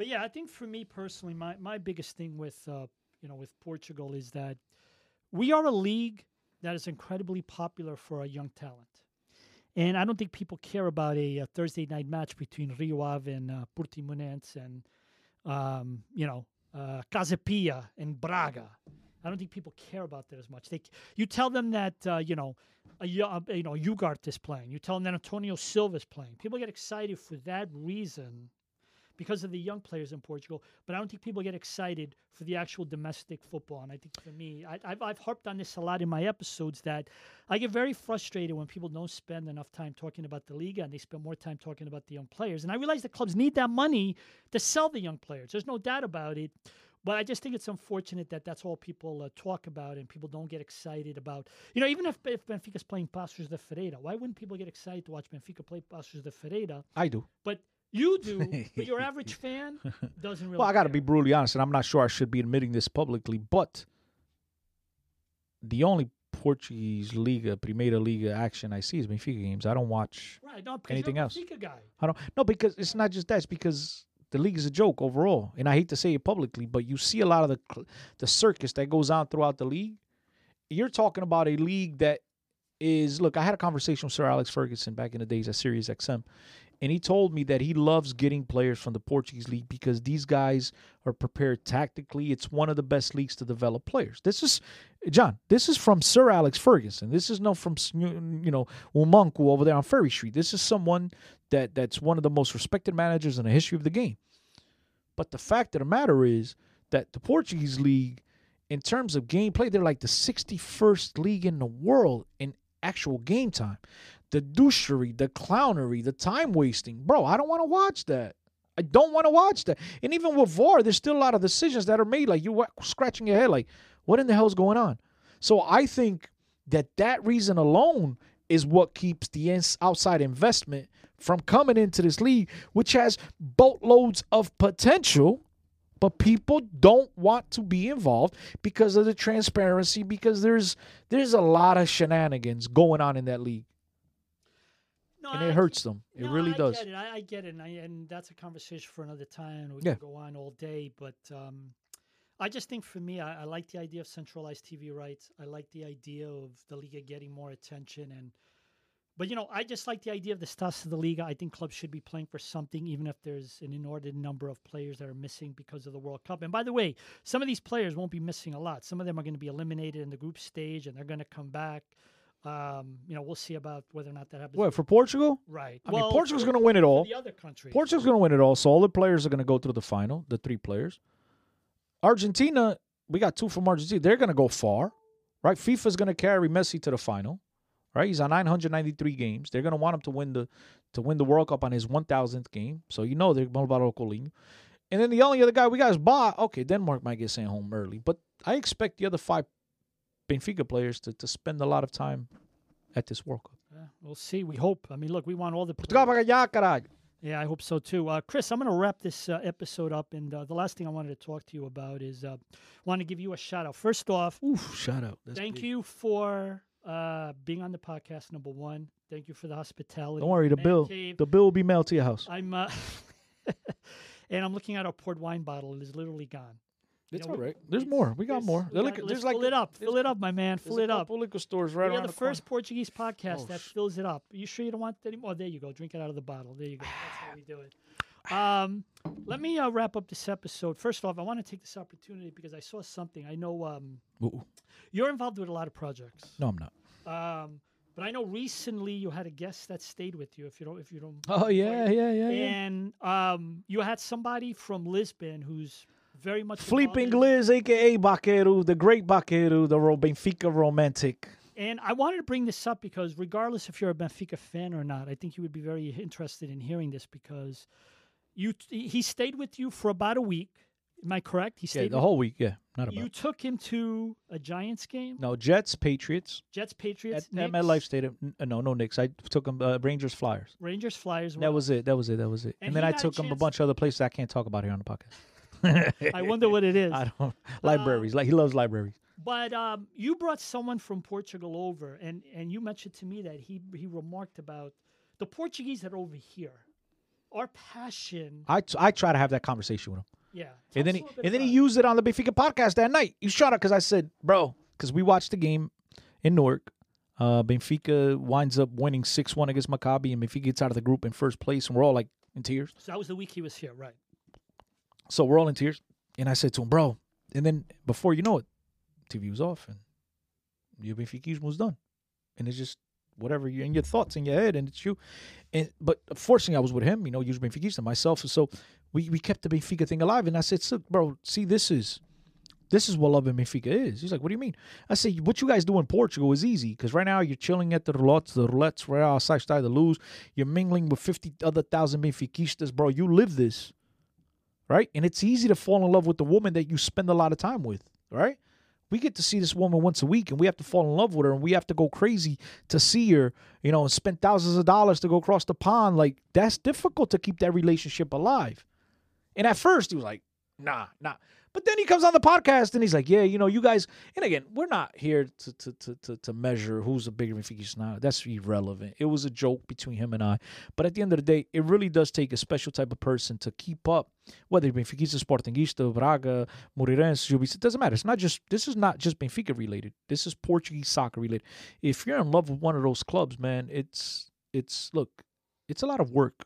but yeah, I think for me personally, my, my biggest thing with uh, you know with Portugal is that we are a league that is incredibly popular for a young talent. And I don't think people care about a, a Thursday night match between Rio Ave and uh, Portimonense and, um, you know, uh, Casa Pia and Braga. I don't think people care about that as much. They, you tell them that, uh, you know, a, you know, Ugarte is playing. You tell them that Antonio Silva is playing. People get excited for that reason because of the young players in Portugal. But I don't think people get excited for the actual domestic football. And I think for me, I, have I've harped on this a lot in my episodes that I get very frustrated when people don't spend enough time talking about the Liga and they spend more time talking about the young players. And I realize the clubs need that money to sell the young players. There's no doubt about it. But I just think it's unfortunate that that's all people uh, talk about and people don't get excited about. You know, even if, if Benfica's playing Paços de Ferreira, why wouldn't people get excited to watch Benfica play Paços de Ferreira? I do. But you do, but your average fan doesn't really. Well, I got to be brutally honest, and I'm not sure I should be admitting this publicly, but the only Portuguese Liga, Primeira Liga action I see is Benfica games. I don't watch right, no, anything else. Guy. I don't. No, because it's not just that. It's because the league is a joke overall, and I hate to say it publicly, but you see a lot of the the circus that goes on throughout the league. You're talking about a league that is look. I had a conversation with Sir Alex Ferguson back in the days at Sirius XM, and he told me that he loves getting players from the Portuguese league because these guys are prepared tactically. It's one of the best leagues to develop players. This is John. This is from Sir Alex Ferguson. This is not from you know Umunku over there on Ferry Street. This is someone that that's one of the most respected managers in the history of the game. But the fact of the matter is that the Portuguese league, in terms of gameplay, they're like the 61st league in the world in actual game time the douchery, the clownery, the time wasting. Bro, I don't want to watch that. I don't want to watch that. And even with VAR, there's still a lot of decisions that are made. Like you scratching your head, like, what in the hell is going on? So I think that that reason alone is what keeps the outside investment from coming into this league, which has boatloads of potential, but people don't want to be involved because of the transparency. Because there's there's a lot of shenanigans going on in that league, No, and I- it hurts them. It no, really I does. Get it. I, I get it, and, I, and that's a conversation for another time. We Yeah. can go on all day, but um, I just think for me, I, I like the idea of centralized TV rights. I like the idea of the league getting more attention, and but you know, I just like the idea of the status of the league. I think clubs should be playing for something, even if there's an inordinate number of players that are missing because of the World Cup. And by the way, some of these players won't be missing a lot. Some of them are going to be eliminated in the group stage, and they're going to come back. Um, you know, we'll see about whether or not that happens. What for Portugal? Right. I mean, Portugal's going to win it all. The other countries. Portugal's going to win it all. So all the players are going to go through the final, the three players. Argentina, we got two from Argentina. They're going to go far, right? FIFA's going to carry Messi to the final, right? He's on 993 games. They're going to want him to win the to win the World Cup on his 1000th game. So you know they're going about Ocolinho. And then the only other guy we got is Bah. Okay, Denmark might get sent home early, but I expect the other five Benfica players to, to spend a lot of time at this World Cup. Yeah, we'll see. We hope. I mean, look, we want all the. Portugal players- vai. Yeah, I hope so too. Uh, Chris, I'm going to wrap this uh, episode up, and uh, the last thing I wanted to talk to you about is uh, want to give you a shout out. First off, Oof, shout out. That's thank big. you for uh, being on the podcast. Number one, thank you for the hospitality. Don't worry, the Man bill Cave. the bill will be mailed to your house. I'm, uh, and I'm looking at our port wine bottle. It is literally gone. You It's know, all we- right. There's more. We got more. we got- like- let's there's like fill a- it up. Fill it up, my man. Fill it up. couple liquor stores right we are around the the corner. first Portuguese podcast Oh, that sh- fills it up. You sure you don't want any more? There you go. Drink it out of the bottle. There you go. That's how we do it. Um, let me uh, wrap up this episode. First off, I want to take this opportunity because I saw something. I know um, you're involved with a lot of projects, No, I'm not. um, but I know recently you had a guest that stayed with you. If you don't, if you don't, Oh yeah, yeah, yeah, yeah. and um, you had somebody from Lisbon who's very much in- Inglés, aka Baquero, the great Baquero, the Benfica romantic. And I wanted to bring this up because, regardless if you're a Benfica fan or not, I think you would be very interested in hearing this because you he stayed with you for about a week. Am I correct? He Yeah, stayed. the whole week. Yeah, not about. you took him to a Giants game, No, Jets, Patriots, Jets, Patriots, at Knicks, MetLife Stadium. Uh, No, no Knicks. I took him uh, Rangers, Flyers. Rangers, Flyers. That was it. That was it. That was it. And And, then I took him a bunch of other places I can't talk about here on the podcast. I wonder what it is. I don't. Libraries. like he loves libraries. But um, you brought someone from Portugal over, and, and you mentioned to me that he he remarked about the Portuguese that are over here. Our passion, I, t- I try to have that conversation with him. yeah. And then he a little bit and then he used it on the Benfica podcast that night. You shot up because I said, bro, because we watched the game in Newark. Uh, Benfica winds up winning six one against Maccabi, and Benfica gets out of the group in first place, and we're all like in tears. So that was the week he was here, right? So we're all in tears, and I said to him, bro. And then before you know it, TV was off, and your Benfiquismo was done, and it's just whatever you in your thoughts in your head, and it's you. And but fortunately, I was with him, you know, usually Benfiquista myself, so we we kept the Benfica thing alive. And I said, "Look, bro, see, this is this is what love in Benfica is." He's like, "What do you mean?" I said, "What you guys do in Portugal is easy because right now you're chilling at the roulettes, the roulettes right outside the Luz. You're mingling with fifty other thousand Benfiquistas, bro. You live this, right? And it's easy to fall in love with the woman that you spend a lot of time with, right?" we get to see this woman once a week and we have to fall in love with her and we have to go crazy to see her, you know, and spend thousands of dollars to go across the pond. Like, that's difficult to keep that relationship alive. And at first, he was like, nah, nah. But then he comes on the podcast and he's like, yeah, you know, you guys, and again, we're not here to to to to, to measure who's a bigger Benfica now. That's irrelevant. It was a joke between him and I. But at the end of the day, it really does take a special type of person to keep up, whether be Benfica, Sportingista, Braga, Moreirense, Jubis, it doesn't matter. It's not just, this is not just Benfica related. This is Portuguese soccer related. If you're in love with one of those clubs, man, it's, it's, look, it's a lot of work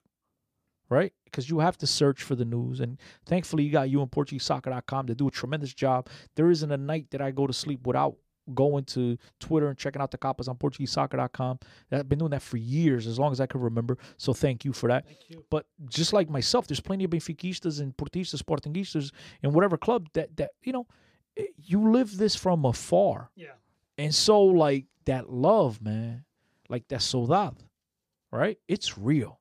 right? Because you have to search for the news. And thankfully, you got you and PortugueseSoccer.com to do a tremendous job. There isn't a night that I go to sleep without going to Twitter and checking out the copies on PortugueseSoccer.com. I've been doing that for years, as long as I can remember. So thank you for that. Thank you. But just like myself, there's plenty of Benfiquistas and Portistas, Sportingistas, and whatever club that, that you know, eh, you live this from afar. Yeah. And so, like, that love, man, like that saudade, right? It's real.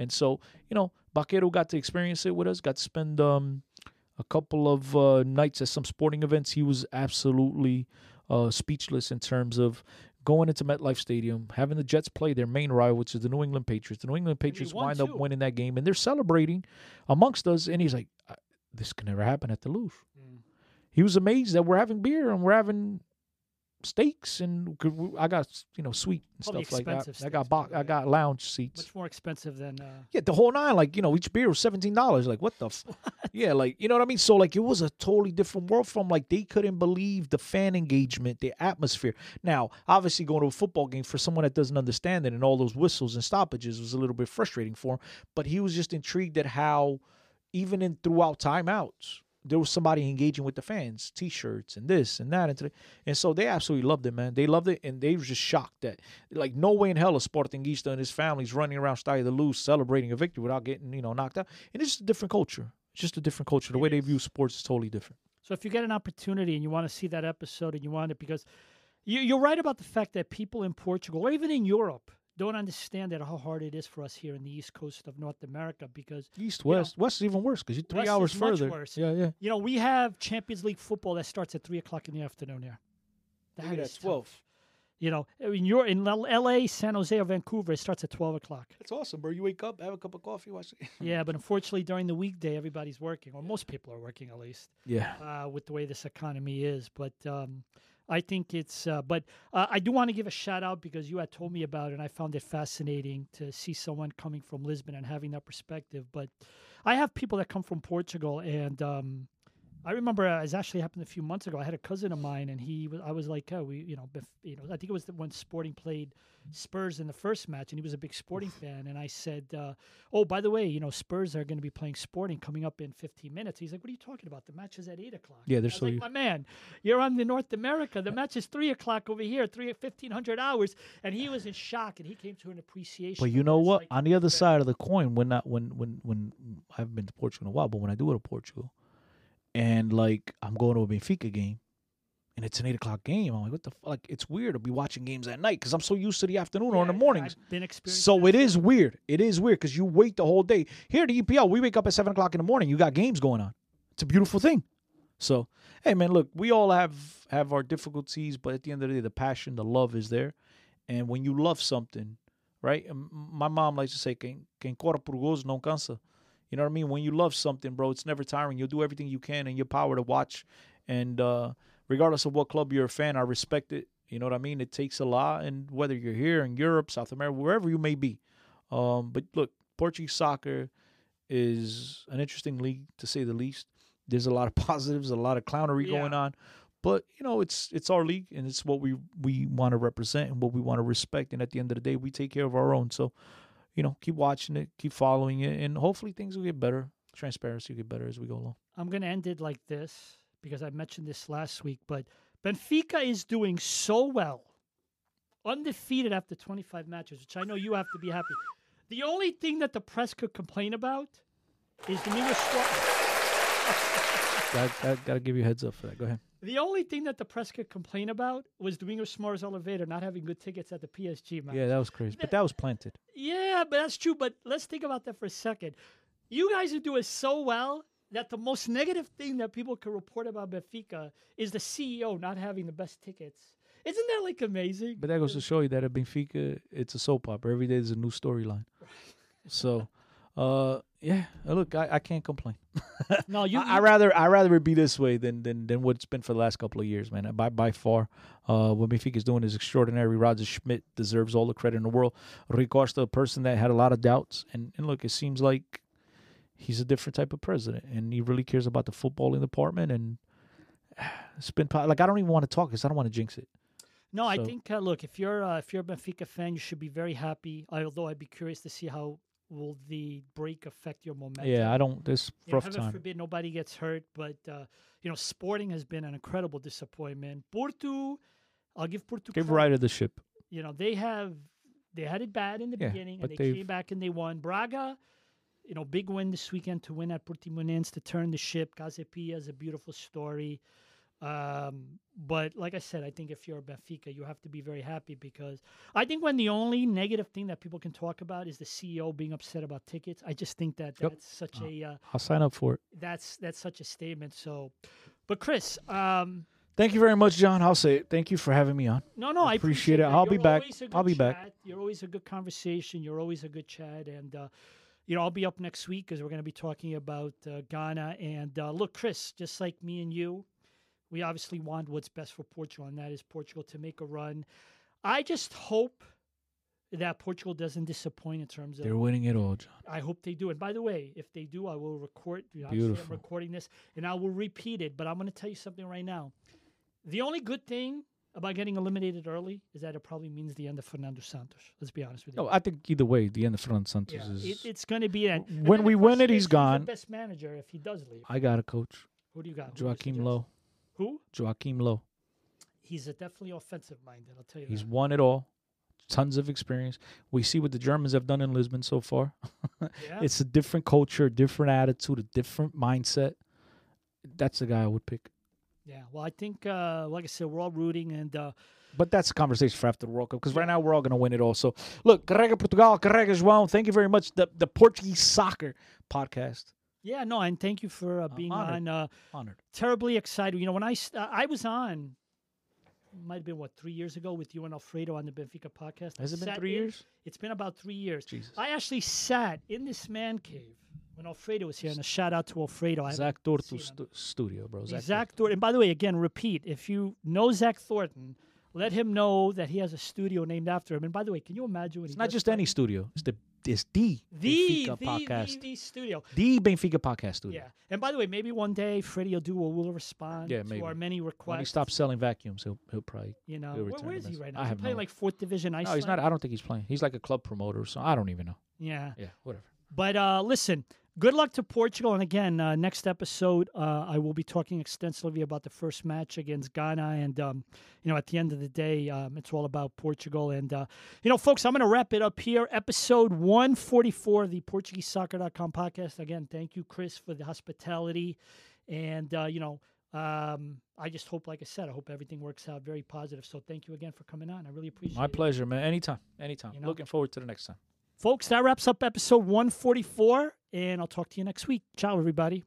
And so, you know, Baquero got to experience it with us, got to spend um, a couple of uh, nights at some sporting events. He was absolutely uh, speechless in terms of going into MetLife Stadium, having the Jets play their main rival, which is the New England Patriots. The New England Patriots wind too. up winning that game, and they're celebrating amongst us. And he's like, "This can never happen at the Louvre." Mm. He was amazed that we're having beer and we're having steaks, and I got you know sweet and Probably stuff like that. expensive I got steaks, by bo- I got lounge seats. Much more expensive than. Uh, Yeah, the whole nine, like you know, each beer was seventeen dollars. Like what the? F- yeah, like you know what I mean. So like it was a totally different world from like they couldn't believe the fan engagement, the atmosphere. Now, obviously, going to a football game for someone that doesn't understand it and all those whistles and stoppages was a little bit frustrating for him. But he was just intrigued at how, even in throughout timeouts, there was somebody engaging with the fans, T-shirts and this and that, and, to- and so they absolutely loved it, man. They loved it, and they were just shocked that like no way in hell a Sportingista and his family's running around Stadio de Luz celebrating a victory without getting you know knocked out. And it's just a different culture. It's just a different culture. The way they view sports is totally different. So if you get an opportunity and you want to see that episode and you want it because you, you're right about the fact that people in Portugal or even in Europe don't understand that how hard it is for us here in the east coast of North America because East, You know, west, west is even worse because you're three West hours is much further. worse. Yeah, yeah. you know we have Champions League football that starts at three o'clock in the afternoon here. That is tough. You know, in your in L.A., San Jose, or Vancouver, it starts at twelve o'clock. That's awesome, bro. You wake up, have a cup of coffee, watch it. Yeah, but unfortunately, during the weekday, everybody's working, or most people are working at least. Yeah. uh, with the way this economy is. But um, I think it's. Uh, but uh, I do want to give a shout out because you had told me about it, and I found it fascinating to see someone coming from Lisbon and having that perspective. But I have people that come from Portugal, and um, I remember uh, it actually happened a few months ago. I had a cousin of mine, and he was. I was like, oh, we, you know, bef- you know, I think it was the, when Sporting played Spurs in the first match, and he was a big Sporting fan. And I said, uh, oh, by the way, you know, Spurs are going to be playing Sporting coming up in 15 minutes. He's like, what are you talking about? The match is at eight o'clock. Yeah, they're I like, my man, you're on the North America. The match is three o'clock over here, three 1500 hours, and he was in shock, and he came to an appreciation. But you know what? like- On the other side of the coin, when not when when when I haven't been to Portugal in a while, but when I do go to Portugal, and like I'm going to a Benfica game, and it's an eight o'clock game, I'm like, what the fuck? Like it's weird to be watching games at night because I'm so used to the afternoon or in the mornings. I've been experiencing So it is weird. It is weird because you wait the whole day. Here at the EPL, we wake up at seven o'clock in the morning. You got games going on. It's a beautiful thing. So, hey man, look, we all have have our difficulties, but at the end of the day, the passion, the love is there. And when you love something, right? My mom likes to say, "Quem quem corre por gozo não cansa." You know what I mean? When you love something, bro, it's never tiring. You'll do everything you can in your power to watch. And uh, regardless of what club you're a fan, I respect it. You know what I mean? It takes a lot, and whether you're here in Europe, South America, wherever you may be. Um, but look, Portuguese soccer is an interesting league to say the least. There's a lot of positives, a lot of clownery Yeah. going on, but you know it's it's our league and it's what we we want to represent and what we want to respect. And at the end of the day, we take care of our own. So, you know, keep watching it, keep following it, and hopefully things will get better. Transparency will get better as we go along. I'm going to end it like this because I mentioned this last week, but Benfica is doing so well, undefeated after 25 matches, which I know you have to be happy. The only thing that the press could complain about is the Soares. Got, got, got to give you a heads up for that. Go ahead. The only thing that the press could complain about was Domingos Soares de Oliveira not having good tickets at the PSG match. Yeah, that was crazy, but that was planted. Yeah, but that's true. But let's think about that for a second. You guys are doing so well that the most negative thing that people can report about Benfica is the CEO not having the best tickets. Isn't that like amazing? But that goes to show you that at Benfica, it's a soap opera. Every day there's a new storyline. So, uh, yeah. uh, Look, I, I can't complain. no, you. I, I rather I rather it be this way than than than what it's been for the last couple of years, man. By by far, uh, what Benfica is doing is extraordinary. Roger Schmidt deserves all the credit in the world. Rui Costa, a person that had a lot of doubts, and and look, it seems like he's a different type of president, and he really cares about the footballing department. And it's been like I don't even want to talk because I don't want to jinx it. no, I think. Uh, look, if you're uh, if you're a Benfica fan, you should be very happy. Although I'd be curious to see how will the break affect your momentum. Yeah, I don't. This You know, rough heaven time. forbid nobody gets hurt, but uh, you know, Sporting has been an incredible disappointment. Porto, I'll give Porto They've credit. righted the ship. you know they have they had it bad in the Yeah, beginning and they they've- came back and they won braga you know big win this weekend to win at portimonense to turn the ship Casa Pia is a beautiful story um, but like i said i think if you're a benfica you have to be very happy because i think when the only negative thing that people can talk about is the ceo being upset about tickets i just think that Yep. that's such a uh, I'll sign up for it. that's that's such a statement so but chris um Thank you very much, John. I'll say it. Thank you for having me on. No, no, I appreciate it. I'll be back. a I'll be back. You're always a good conversation. You're always a good chat, and uh, you know I'll be up next week because we're going to be talking about uh, Ghana. And uh, look, Chris, just like me and you, we obviously want what's best for Portugal, and that is Portugal to make a run. I just hope that Portugal doesn't disappoint in terms of They're winning it all, John. I hope they do. And by the way, if they do, I will record. You know, obviously I'm Beautiful. recording this, and I will repeat it. But I'm going to tell you something right now. The only good thing about getting eliminated early is that it probably means the end of Fernando Santos. Let's be honest with you. No, I think either way, the end of Fernando Santos yeah, is. it, it's going to be an. When we win it, he's gone. Best manager if he does leave. I got a coach, Who do you got? Who do you Joaquim suggest? Who? Joaquim Löw. He's a definitely offensive minded. I'll tell you He's that. won it all. Tons of experience. We see what the Germans have done in Lisbon so far. Yeah. It's a different culture, different attitude, a different mindset. That's the guy I would pick. yeah. Well, I think, uh, like I said, we're all rooting, and uh, But that's a conversation for after the World Cup because right now we're all going to win it all. So, look, Carrega Portugal, Carrega João, thank you very much. The, the Portuguese Soccer Podcast. Yeah, no, and thank you for uh, being honored. on. Uh, Honored. terribly excited. You know, when I st- I was on, might have been what three years ago with you and Alfredo on the Benfica podcast. I Has it been three in- years? It's been about three years. Jesus. I actually sat in this man cave when Alfredo was here, and a shout out to Alfredo. Zach him. stu- studio, bro. Zach, Zach Thornton. And by the way, again, repeat if you know Zach Thornton, let him know that he has a studio named after him. And by the way, can you imagine It's not just any studio. It's the it's the, the Benfica the, podcast. the the studio? The Benfica podcast studio. Yeah. And by the way, maybe one day Freddie will do or will respond Yeah, to maybe. our many requests. When he stops selling vacuums, he'll he'll probably. You know, where, return where is he right now? I he have playing no- like fourth division Iceland? No, he's not. I don't think he's playing. He's like a club promoter, so I don't even know. Yeah, Yeah, whatever. but uh, listen, good luck to Portugal. And again, uh, next episode, uh, I will be talking extensively about the first match against Ghana. And um, you know, at the end of the day, um, it's all about Portugal. And uh, you know, folks, I'm going to wrap it up here. Episode 144 of the PortugueseSoccer.com podcast. Again, thank you, Chris, for the hospitality. And uh, you know. Um, I just hope, like I said, I hope everything works out very positive. So thank you again for coming on. I really appreciate My it. My pleasure, man. Anytime, anytime. You know? Looking forward to the next time. Folks, that wraps up episode 144, and I'll talk to you next week. Ciao, everybody.